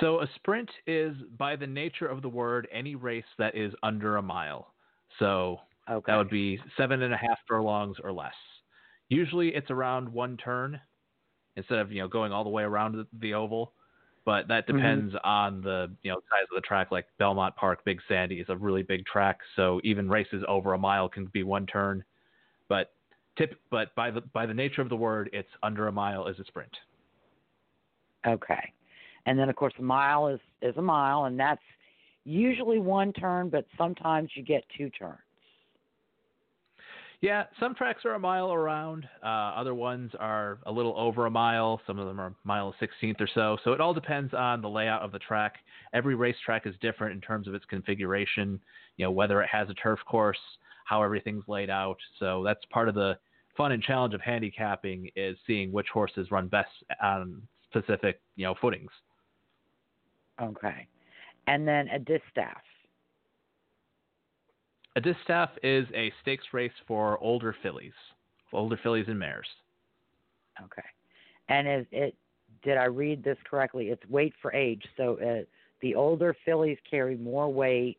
So a sprint is, by the nature of the word, any race that is under a mile. So Okay. that would be seven and a half furlongs or less. Usually it's around one turn instead of you know going all the way around the, the oval. But that Mhm. depends on the you know size of the track. Like Belmont Park, Big Sandy is a really big track, so even races over a mile can be one turn. But tip, but by the by the nature of the word, it's under a mile is a sprint. Okay. And then of course a mile is is a mile and that's usually one turn but sometimes you get two turns. Yeah, some tracks are a mile around. Uh, other ones are a little over a mile. Some of them are a mile sixteenth or so. So it all depends on the layout of the track. Every racetrack is different in terms of its configuration. You know, whether it has a turf course, how everything's laid out. So that's part of the fun and challenge of handicapping is seeing which horses run best on specific you know footings. Okay. And then a distaff. A distaff is a stakes race for older fillies, older fillies and mares. Okay. And is it did I read this correctly? It's weight for age. So uh, the older fillies carry more weight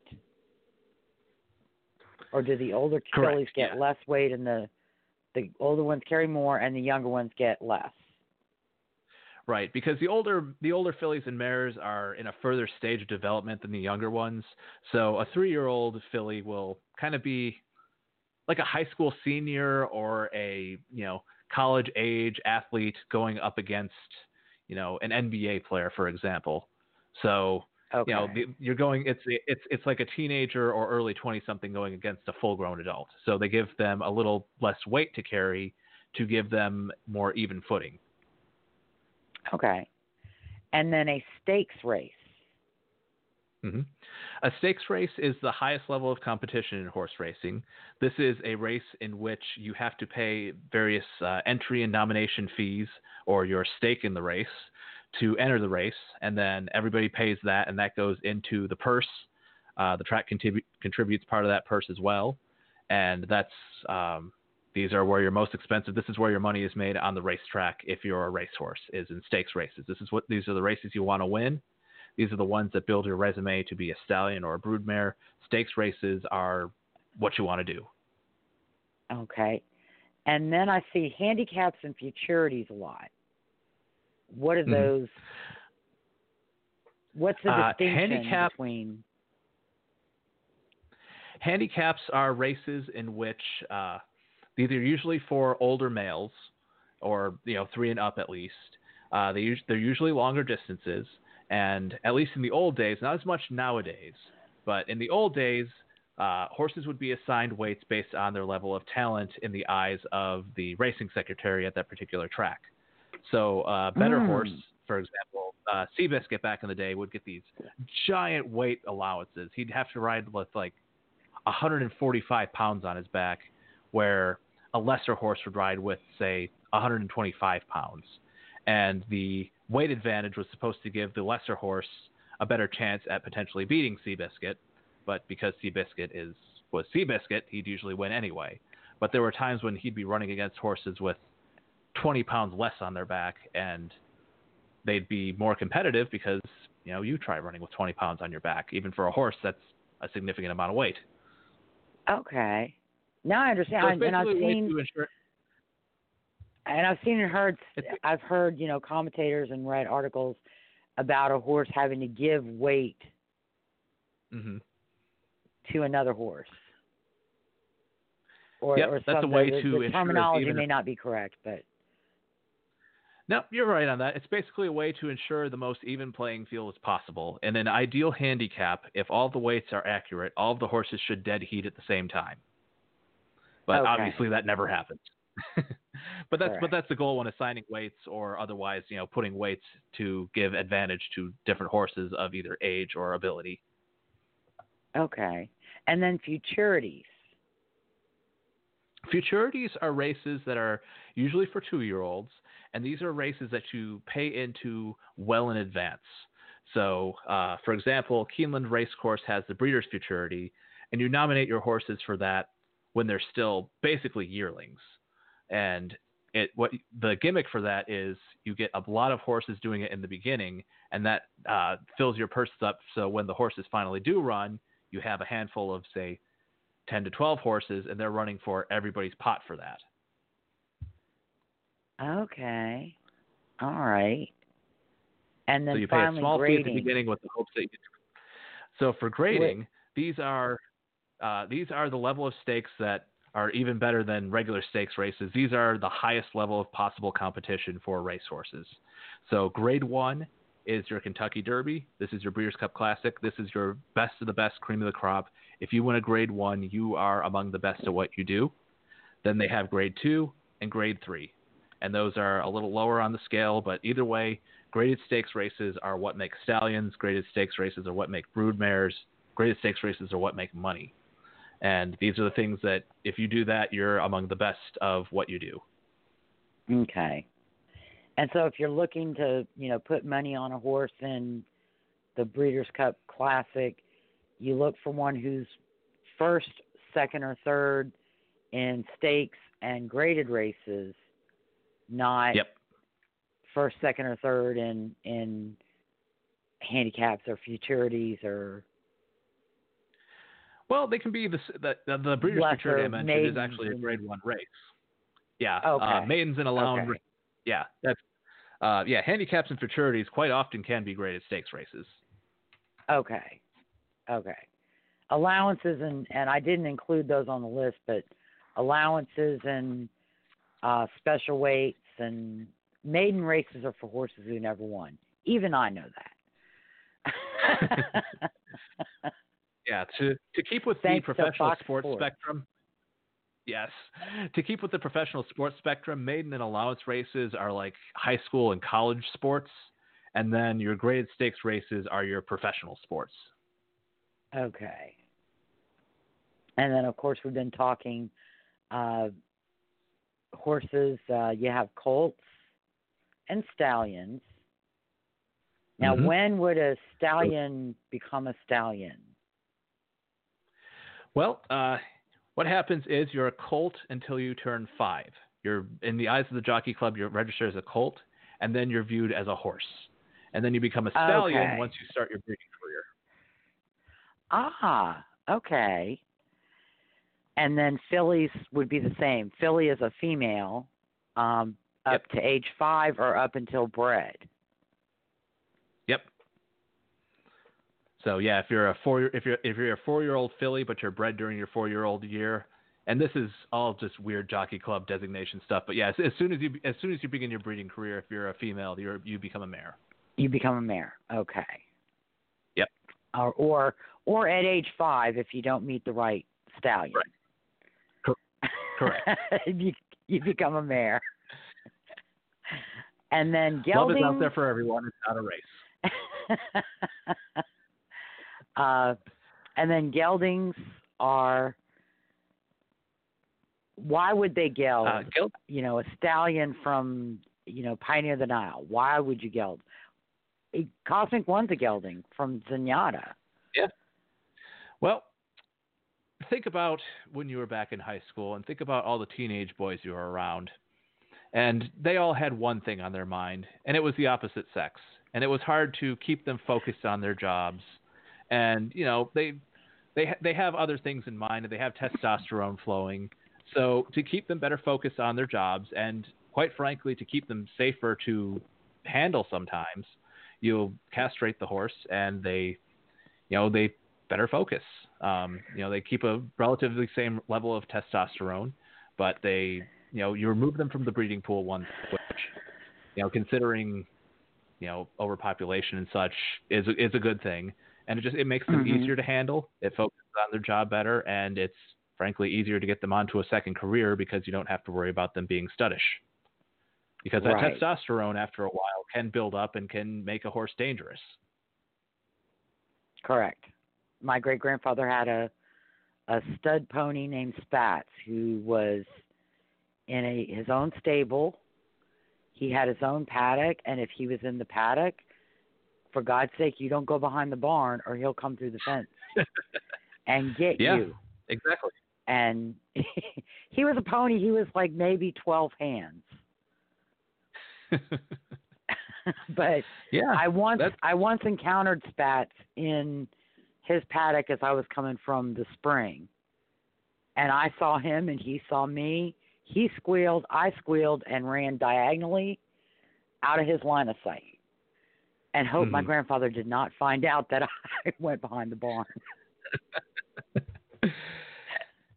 or do the older Correct, fillies get yeah. less weight and the the older ones carry more and the younger ones get less? Right, because the older the older fillies and mares are in a further stage of development than the younger ones. So a three year old filly will kind of be like a high school senior or a you know college age athlete going up against you know an NBA player, for example. So Okay. you know the, you're going it's it's it's like a teenager or early 20 something going against a full grown adult so they give them a little less weight to carry to give them more even footing okay. And then a stakes race. hmm a stakes race is the highest level of competition in horse racing this is a race in which you have to pay various uh, entry and nomination fees or your stake in the race to enter the race and then everybody pays that and that goes into the purse uh, the track contrib- contributes part of that purse as well and that's um, these are where you're most expensive this is where your money is made on the racetrack if you're a racehorse is in stakes races this is what these are the races you want to win these are the ones that build your resume to be a stallion or a broodmare stakes races are what you want to do Okay. And then I see handicaps and futurities a lot. What are Mhm. those? What's the Uh, distinction handicap- between? handicaps are races in which uh, these are usually for older males or you know three and up at least. Uh, they they're usually longer distances and at least in the old days not as much nowadays but in the old days uh, horses would be assigned weights based on their level of talent in the eyes of the racing secretary at that particular track. So uh, better Mm. horse for example uh, Seabiscuit back in the day would get these giant weight allowances. He'd have to ride with like 145 pounds on his back, where a lesser horse would ride with, say, 125 pounds. And the weight advantage was supposed to give the lesser horse a better chance at potentially beating Seabiscuit, but because Seabiscuit is was Seabiscuit, he'd usually win anyway. But there were times when he'd be running against horses with 20 pounds less on their back, and they'd be more competitive because you know you try running with 20 pounds on your back. Even for a horse, that's a significant amount of weight. Okay. Now I understand. So and I've basically a way seen and I've seen and heard. I've heard you know commentators and read articles about a horse having to give weight hmm to another horse. Or, Yep, or that's a way the, to the terminology even may not be correct, but No, you're right on that. It's basically a way to ensure the most even playing field as possible. In an ideal handicap, if all the weights are accurate, all of the horses should dead heat at the same time. But Okay. obviously, that never happens. but that's but that's the goal when assigning weights or otherwise, you know, putting weights to give advantage to different horses of either age or ability. okay. And then futurities. Futurities are races that are usually for two year olds, and these are races that you pay into well in advance. So, uh, for example, Keeneland Racecourse has the Breeders' Futurity, and you nominate your horses for that when they're still basically yearlings. And it what the gimmick for that is you get a lot of horses doing it in the beginning, and that uh, fills your purses up. So when the horses finally do run, you have a handful of say 10 to 12 horses, and they're running for everybody's pot for that. Okay. All right. And then so you pay a small grading. fee at the beginning with the hopes that you. So for grading, these are uh, these are the level of stakes that are even better than regular stakes races. These are the highest level of possible competition for racehorses. So grade one is your Kentucky Derby. This is your Breeders' Cup Classic. This is your best of the best, cream of the crop. If you win a grade one, you are among the best at what you do. Then they have grade two and grade three. And those are a little lower on the scale, but either way, graded stakes races are what make stallions. Graded stakes races are what make broodmares. Graded stakes races are what make money. And these are the things that, if you do that, you're among the best of what you do. Okay. And so if you're looking to, you know, put money on a horse in the Breeders' Cup Classic, you look for one who's first, second, or third in stakes and graded races, not Yep. first, second, or third in in handicaps or futurities or Well, they can be the the, the, Breeders' Lesser Futurity I mentioned is actually a grade one race. Yeah. Okay. Uh, maidens and allowed. Okay. Yeah. That's. Uh, yeah, handicaps and futurities quite often can be graded stakes races. Okay. Okay. Allowances and and I didn't include those on the list, but allowances and uh special weights and maiden races are for horses who never won. Even I know yeah, to to keep with Thanks the professional sports spectrum. Yes, to keep with the professional sports spectrum, maiden and allowance races are like high school and college sports, and then your graded stakes races are your professional sports. Okay. And then, of course, we've been talking uh, horses. Uh, you have colts and stallions. Now, Mhm. when would a stallion become a stallion? Well, uh, what happens is you're a colt until you turn five. You're in the eyes of the jockey club. You're registered as a colt, and then you're viewed as a horse, and then you become a stallion Okay. once you start your breeding career. Ah, okay. And then fillies would be the same. Filly is a female, um, up to age five or up until bred. Yep. So yeah, if you're a four, if you're if you're a four-year-old filly, but you're bred during your four-year-old year, and this is all just weird jockey club designation stuff. But yeah, as, as soon as you as soon as you begin your breeding career, if you're a female, you you become a mare. You become a mare. Okay. Yep. Or or or at age five if you don't meet the right stallion. Right. Cor- correct. you you become a mare. And then gelding. Love is out there for everyone. It's not a race. uh, and then geldings are. Why would they geld? Uh, geld- you know, a stallion from you know Pioneer the Nile. Why would you geld? A Cozmic One's a gelding from Zenyatta. Yeah. Well, think about when you were back in high school and think about all the teenage boys you were around. And they all had one thing on their mind, and it was the opposite sex. And it was hard to keep them focused on their jobs. And, you know, they they they have other things in mind and they have testosterone flowing. So to keep them better focused on their jobs and quite frankly to keep them safer to handle sometimes, you'll castrate the horse and they you know, they better focus. Um, you know, they keep a relatively same level of testosterone, but they, you know, you remove them from the breeding pool once, which, you know, considering, you know, overpopulation and such is is a good thing, and it just it makes them Mhm. easier to handle. It focuses on their job better, and it's frankly easier to get them onto a second career because you don't have to worry about them being studdish. Because that Right. testosterone, after a while, can build up and can make a horse dangerous. Correct. My great grandfather had a a stud pony named Spats who was in a his own stable. He had his own paddock, and if he was in the paddock, for God's sake, you don't go behind the barn, or he'll come through the fence and get Yeah. you. Exactly. And he was a pony. He was like maybe twelve hands, but yeah. I once that's- I once encountered Spats in his paddock as I was coming from the spring. And I saw him and he saw me. He squealed, I squealed and ran diagonally out of his line of sight. And hope my Mhm. grandfather did not find out that I went behind the barn.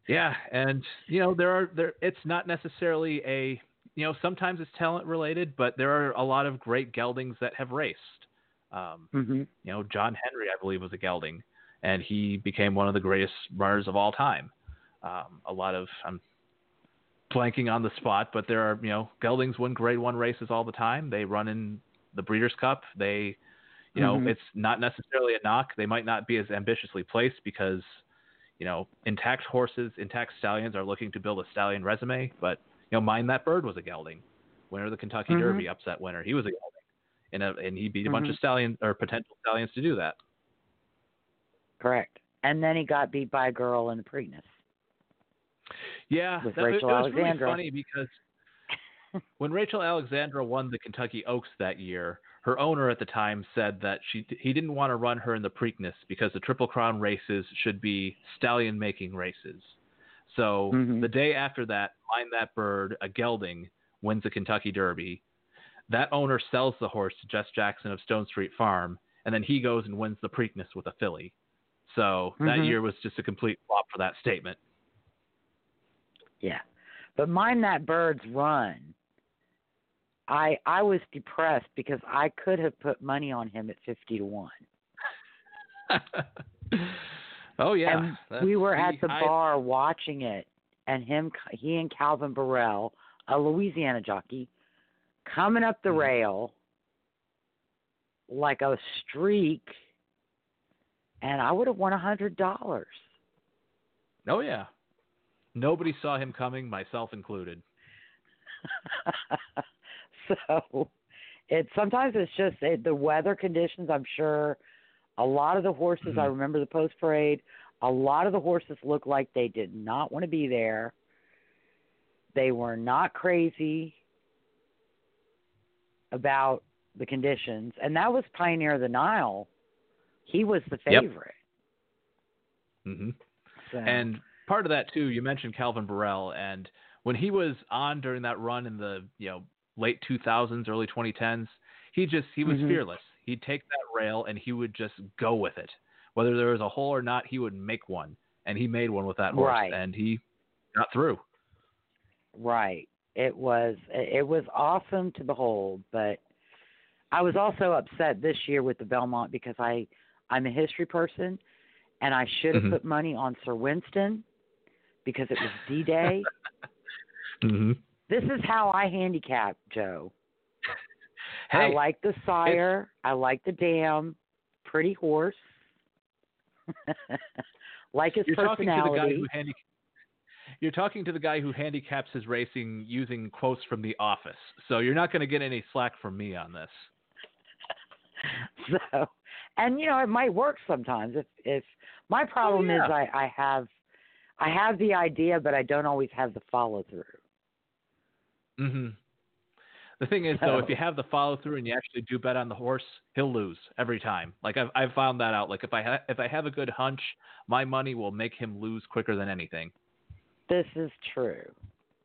Yeah, and you know there are there. It's not necessarily a you know sometimes it's talent related, but there are a lot of great geldings that have raced. Um, Mhm. you know, John Henry, I believe, was a gelding, and he became one of the greatest runners of all time. Um, a lot of I'm blanking on the spot, but there are you know geldings win Grade One races all the time. They run in the Breeders' Cup. They, you know, Mhm. it's not necessarily a knock. They might not be as ambitiously placed because you know, intact horses, intact stallions are looking to build a stallion resume. But you know, Mine That Bird was a gelding, winner of the Kentucky Mhm. Derby, upset winner. He was a gelding, and a, and he beat a bunch of stallions or potential stallions to do that. Correct. And then he got beat by a girl in the Preakness. Yeah, With that, it- Rachel it, was really funny because when Rachel Alexandra won the Kentucky Oaks that year, her owner at the time said that she he didn't want to run her in the Preakness because the Triple Crown races should be stallion making races. So Mhm. the day after that, Mine That Bird, a gelding, wins the Kentucky Derby. That owner sells the horse to Jess Jackson of Stonestreet Farm, and then he goes and wins the Preakness with a filly. So that Mhm. year was just a complete flop for that statement. Yeah. But Mine That Bird's run. I I was depressed because I could have put money on him at fifty to one. oh yeah, and that's we were at the I- bar watching it, and him, he and Calvin Borel, a Louisiana jockey, coming up the Mhm. rail like a streak, and I would have won a hundred dollars. Oh yeah. Nobody saw him coming, myself included. so it sometimes it's just it, the weather conditions. I'm sure a lot of the horses. I Mhm. remember the post parade. A lot of the horses looked like they did not want to be there. They were not crazy about the conditions, and that was Pioneer of the Nile. He was the Yep. favorite. hmm So. And part of that too, you mentioned Calvin Borel, and when he was on during that run in the you know late 2000s, early 2010s, he just he was Mhm. fearless. He'd take that rail and he would just go with it, whether there was a hole or not. He would make one, and he made one with that horse, Right. and he got through. Right. It was it was awesome to behold, but I was also upset this year with the Belmont because I I'm a history person and I should have Mhm. put money on Sir Winston because it was D Day. hmm this is how I handicap Joe. hey, I like the sire, I like the dam, pretty horse. like his you're talking to the guy personality. who handi- You're talking to the guy who handicaps his racing using quotes from The Office, so you're not going to get any slack from me on this. so and you know it might work sometimes if if my oh, problem is Oh, yeah. i i have i have the idea but i don't always have the follow through hmm The thing is, though, if you have the follow through and you actually do bet on the horse, he'll lose every time. Like I've I've found that out. Like if I ha- if I have a good hunch, my money will make him lose quicker than anything. this is true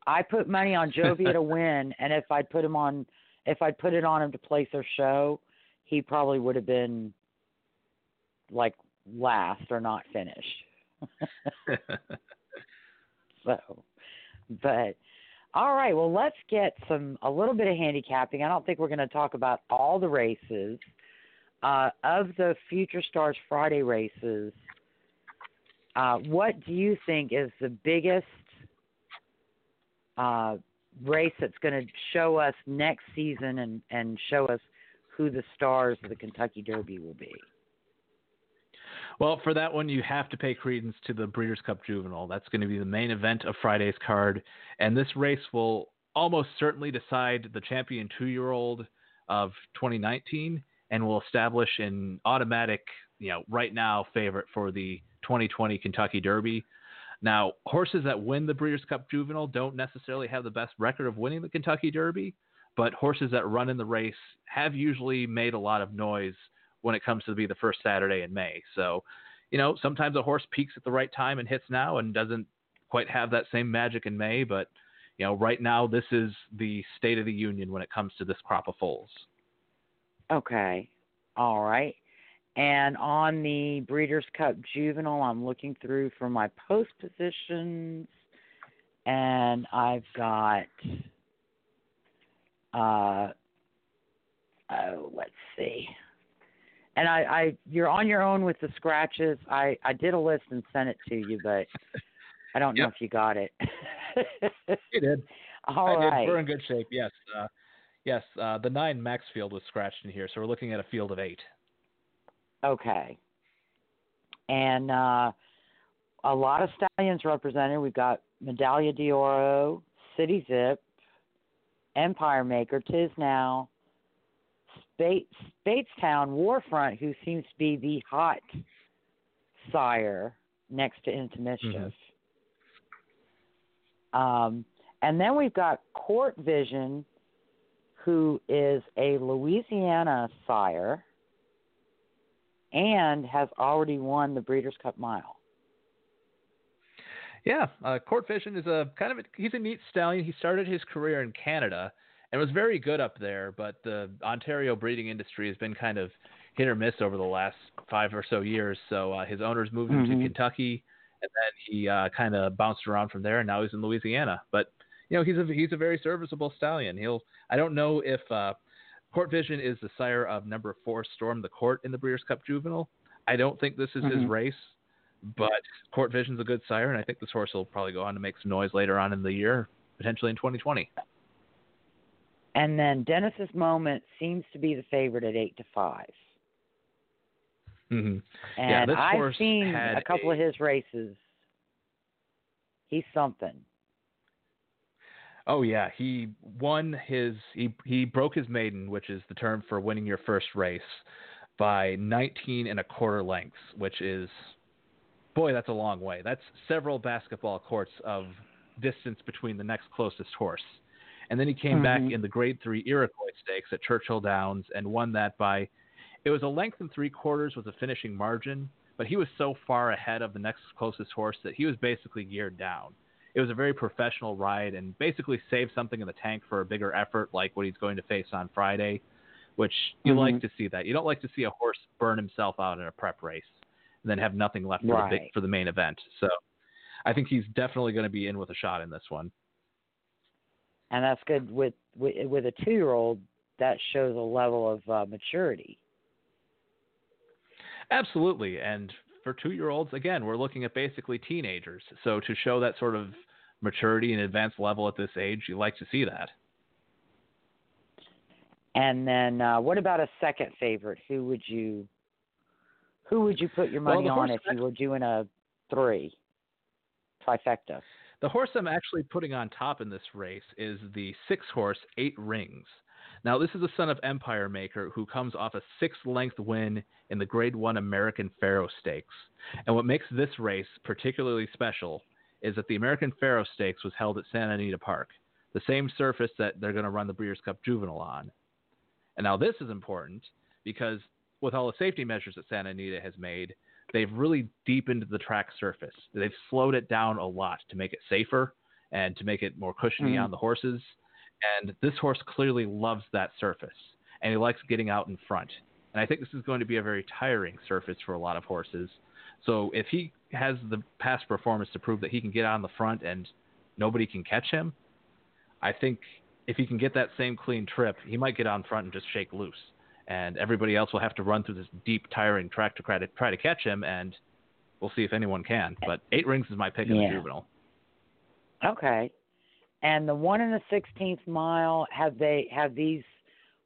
i put money on jovia to win and if i'd put him on if i'd put it on him to place their show he probably would have been like last or not finished So, but all right, well, let's get some a little bit of handicapping. I don't think we're going to talk about all the races uh, of the Future Stars Friday races. Uh, what do you think is the biggest uh, race that's going to show us next season and and show us who the stars of the Kentucky Derby will be? Well, for that one, you have to pay credence to the Breeders' Cup Juvenile. That's going to be the main event of Friday's card, and this race will almost certainly decide the champion two-year-old of 2019, and will establish an automatic, you know, right now favorite for the 2020 Kentucky Derby. Now, horses that win the Breeders' Cup Juvenile don't necessarily have the best record of winning the Kentucky Derby, but horses that run in the race have usually made a lot of noise when it comes to be the first Saturday in May. So, you know, sometimes a horse peaks at the right time and hits now and doesn't quite have that same magic in May, but you know, right now this is the state of the union when it comes to this crop of foals. Okay. All right. And on the Breeders' Cup Juvenile, I'm looking through for my post positions, and I've got, uh, oh, let's see. And I, I, you're on your own with the scratches. I, I did a list and sent it to you, but I don't know if you got it. You did. All I did. We're in good shape. Yes. Uh, yes. Uh, the nine max field was scratched in here, so we're looking at a field of eight. Okay. And uh, a lot of stallions represented. We've got Medaglia d'Oro, City Zip, Empire Maker, Tiznow, Spate, Speightstown Warfront, who seems to be the hot sire next to Into Mischief. Um, and then we've got Court Vision, who is a Louisiana sire and has already won the Breeders' Cup Mile. Yeah, uh, Court Vision is a kind of a, he's a neat stallion. He started his career in Canada and it was very good up there, but the Ontario breeding industry has been kind of hit or miss over the last five or so years. So uh, his owners moved him Mhm. to Kentucky, and then he uh, kind of bounced around from there, and now he's in Louisiana. But you know, he's a he's a very serviceable stallion. He'll I don't know if uh, Court Vision is the sire of number four Storm the Court in the Breeders' Cup Juvenile. I don't think this is his Mhm. race, but Court Vision's a good sire, and I think this horse will probably go on to make some noise later on in the year, potentially in 2020. And then Dennis's Moment seems to be the favorite at eight to five. hmm And Yeah, this I've seen a couple a- of his races. He's something. Oh yeah, he won his he he broke his maiden, which is the term for winning your first race, by 19 and a quarter lengths, which is boy, that's a long way. That's several basketball courts of distance between the next closest horse. And then he came back Mhm. in the Grade Three Iroquois Stakes at Churchill Downs and won that by it was a length and three quarters was a finishing margin, but he was so far ahead of the next closest horse that he was basically geared down it was a very professional ride and basically saved something in the tank for a bigger effort like what he's going to face on Friday, which you Mhm. like to see that. You don't like to see a horse burn himself out in a prep race and then have nothing left for, the, big, for the main event. So I think he's definitely going to be in with a shot in this one. And that's good with with, with a two year old. That shows a level of uh, maturity. Absolutely. And for two year olds, again, we're looking at basically teenagers. So to show that sort of maturity and advanced level at this age, you like to see that. And then, uh, what about a second favorite? Who would you who would you put your money the on if you were doing a three trifecta? The horse I'm actually putting on top in this race is the six horse, Eight Rings. Now, this is a son of Empire Maker who comes off a six length win in the Grade 1 American Pharoah Stakes. And what makes this race particularly special is that the American Pharoah Stakes was held at Santa Anita Park, the same surface that they're going to run the Breeders' Cup Juvenile on. And now this is important because with all the safety measures that Santa Anita has made, they've really deepened the track surface. They've slowed it down a lot to make it safer and to make it more cushiony Mhm. on the horses. And this horse clearly loves that surface and he likes getting out in front. And I think this is going to be a very tiring surface for a lot of horses. So if he has the past performance to prove that he can get on the front and nobody can catch him, I think if he can get that same clean trip, he might get on front and just shake loose. And everybody else will have to run through this deep, tiring track to try to, try to catch him, and we'll see if anyone can. But eight rings is my pick in the juvenile. Okay. And the one in the sixteenth mile, have they have these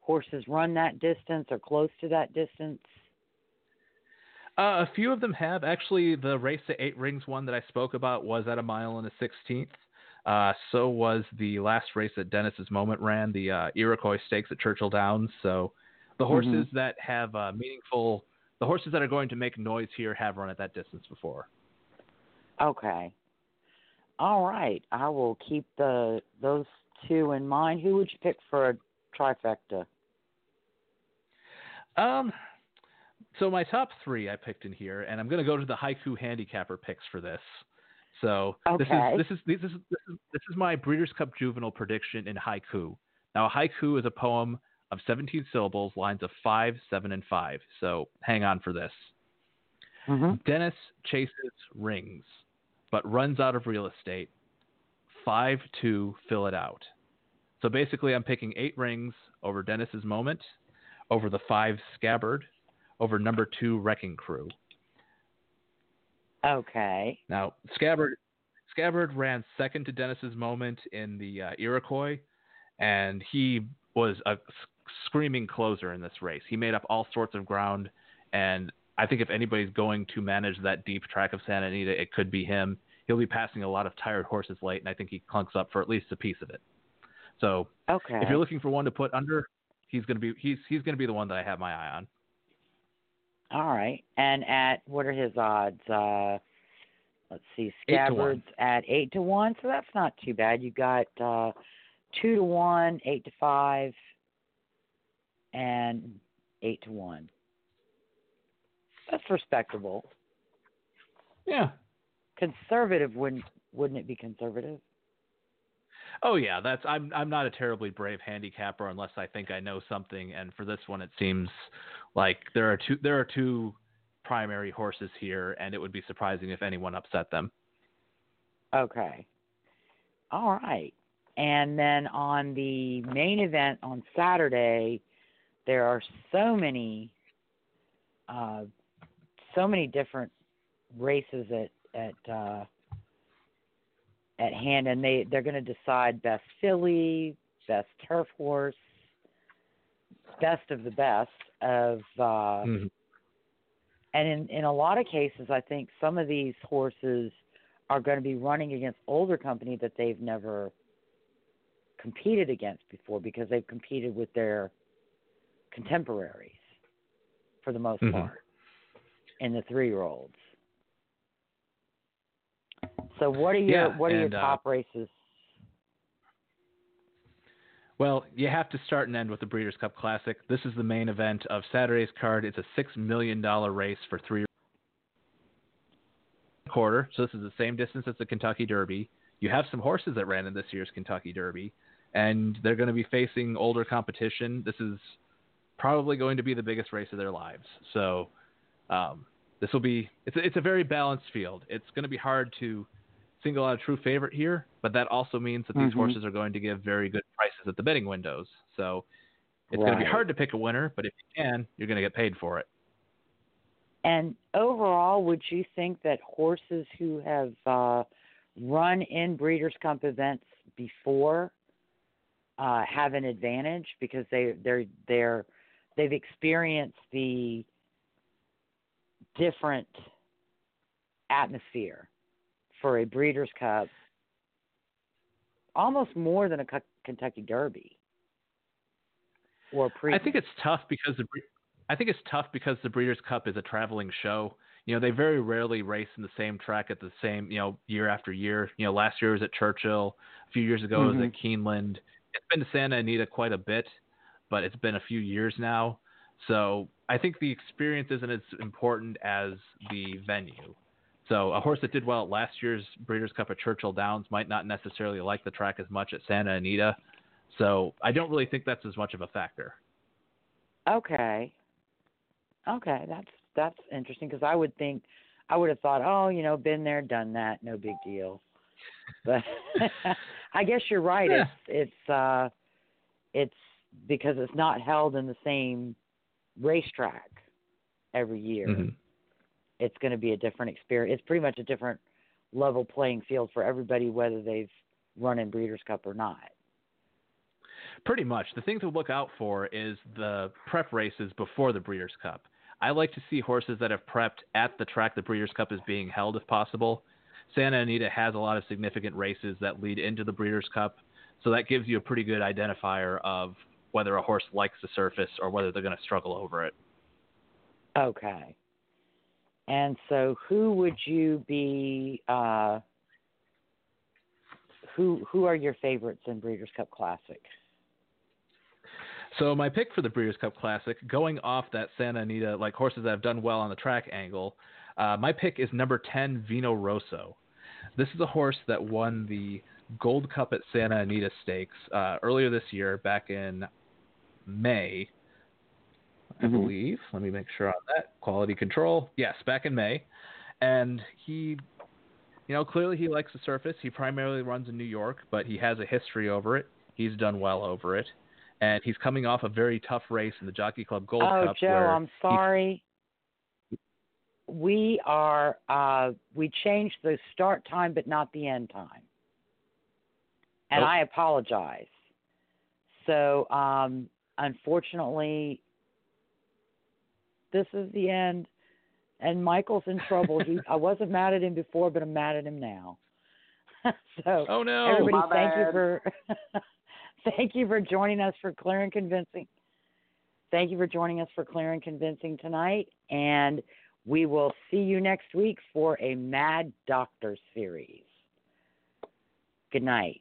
horses run that distance or close to that distance? Uh, a few of them have. Actually, the race to eight rings one that I spoke about was at a mile and a sixteenth. Uh, so was the last race that Dennis's Moment ran, the uh, Iroquois Stakes at Churchill Downs. So the horses that have uh, meaningful, the horses that are going to make noise here have run at that distance before. Okay. All right. I will keep the those two in mind. Who would you pick for a trifecta? Um, so my top three I picked in here, and I'm going to go to the haiku handicapper picks for this. So Okay. this is this is this is this is this is my Breeders' Cup Juvenile prediction in haiku. Now a haiku is a poem of 17 syllables, lines of five, seven, and five. So hang on for this. Mm-hmm. Dennis chases rings, but runs out of real estate. Five to fill it out. So basically, I'm picking eight rings over Dennis's moment, over the five scabbard, over number two wrecking crew. Okay. Now, Scabbard Scabbard ran second to Dennis's moment in the uh, Iroquois, and he was a screaming closer in this race. He made up all sorts of ground, and I think if anybody's going to manage that deep track of Santa Anita, it could be him. He'll be passing a lot of tired horses late, and I think he clunks up for at least a piece of it. So, Okay. if you're looking for one to put under, he's going to be he's he's going to be the one that I have my eye on. All right. And at what are his odds? Uh let's see, Eight to one. At eight to one, so that's not too bad. You got uh two to one, eight to five, and eight to one. That's respectable. Yeah. Conservative wouldn't wouldn't it be conservative? Oh yeah, that's I'm I'm not a terribly brave handicapper unless I think I know something, and for this one it seems like there are two there are two primary horses here, and it would be surprising if anyone upset them. Okay. All right. And then on the main event on Saturday, there are so many uh, so many different races at at uh, at hand, and they they're going to decide best filly, best turf horse, best of the best of. Uh, Mhm. And in in a lot of cases, I think some of these horses are going to be running against older company that they've never competed against before because they've competed with their contemporaries for the most Mhm. part and the three year olds. So what are your Yeah, what are and, your uh, top races? Well, you have to start and end with the Breeders' Cup Classic. This is the main event of Saturday's card. It's a six million dollar race for three quarter. So this is the same distance as the Kentucky Derby. You have some horses that ran in this year's Kentucky Derby, and they're going to be facing older competition. This is probably going to be the biggest race of their lives. So um, this will be it's a, it's a very balanced field. It's going to be hard to single out a true favorite here, but that also means that these Mhm. horses are going to give very good prices at the betting windows. So it's going to be hard to pick a winner, but if you can, you're going to get paid for it. And overall, would you think that horses who have uh, run in Breeders' Cup events before uh, have an advantage because they they're they're they've experienced the different atmosphere for a Breeders' Cup, almost more than a Kentucky Derby or pre. I think it's tough because the I think it's tough because the Breeders' Cup is a traveling show. You know, they very rarely race in the same track at the same, you know, year after year. You know, last year was at Churchill. A few years ago it was mm-hmm. at Keeneland. It's been to Santa Anita quite a bit, but it's been a few years now. So I think the experience isn't as important as the venue. So a horse that did well at last year's Breeders' Cup at Churchill Downs might not necessarily like the track as much at Santa Anita. So I don't really think that's as much of a factor. Okay. Okay, that's that's interesting because I would think I would have thought, oh, you know, been there, done that, no big deal. But I guess you're right. Yeah. It's it's uh it's because it's not held in the same racetrack every year. Mhm. It's going to be a different experience. It's pretty much a different level playing field for everybody, whether they've run in Breeders' Cup or not. Pretty much. The thing to look out for is the prep races before the Breeders' Cup. I like to see horses that have prepped at the track the Breeders' Cup is being held if possible. Santa Anita has a lot of significant races that lead into the Breeders' Cup, so that gives you a pretty good identifier of whether a horse likes the surface or whether they're going to struggle over it. Okay. And so, who would you be? Uh, who who are your favorites in Breeders' Cup Classic? So my pick for the Breeders' Cup Classic, going off that Santa Anita, like horses that have done well on the track angle, uh, my pick is number 10, Vino Rosso. This is a horse that won the Gold Cup at Santa Anita Stakes uh, earlier this year, back in May, I Mhm. believe. Let me make sure on that. Quality control. Yes, back in May. And he, you know, clearly he likes the surface. He primarily runs in New York, but he has a history over it. He's done well over it. And he's coming off a very tough race in the Jockey Club Gold oh, Cup. Joe, where I'm sorry. We are uh, we changed the start time, but not the end time, and Oh. I apologize. So, um, unfortunately, this is the end, and Michael's in trouble. he, I wasn't mad at him before, but I'm mad at him now. so, Oh no! everybody, My thank you for thank you for joining us for Clear and Convincing. Thank you for joining us for Clear and Convincing tonight, and we will see you next week for a Mad Doctor series. Good night.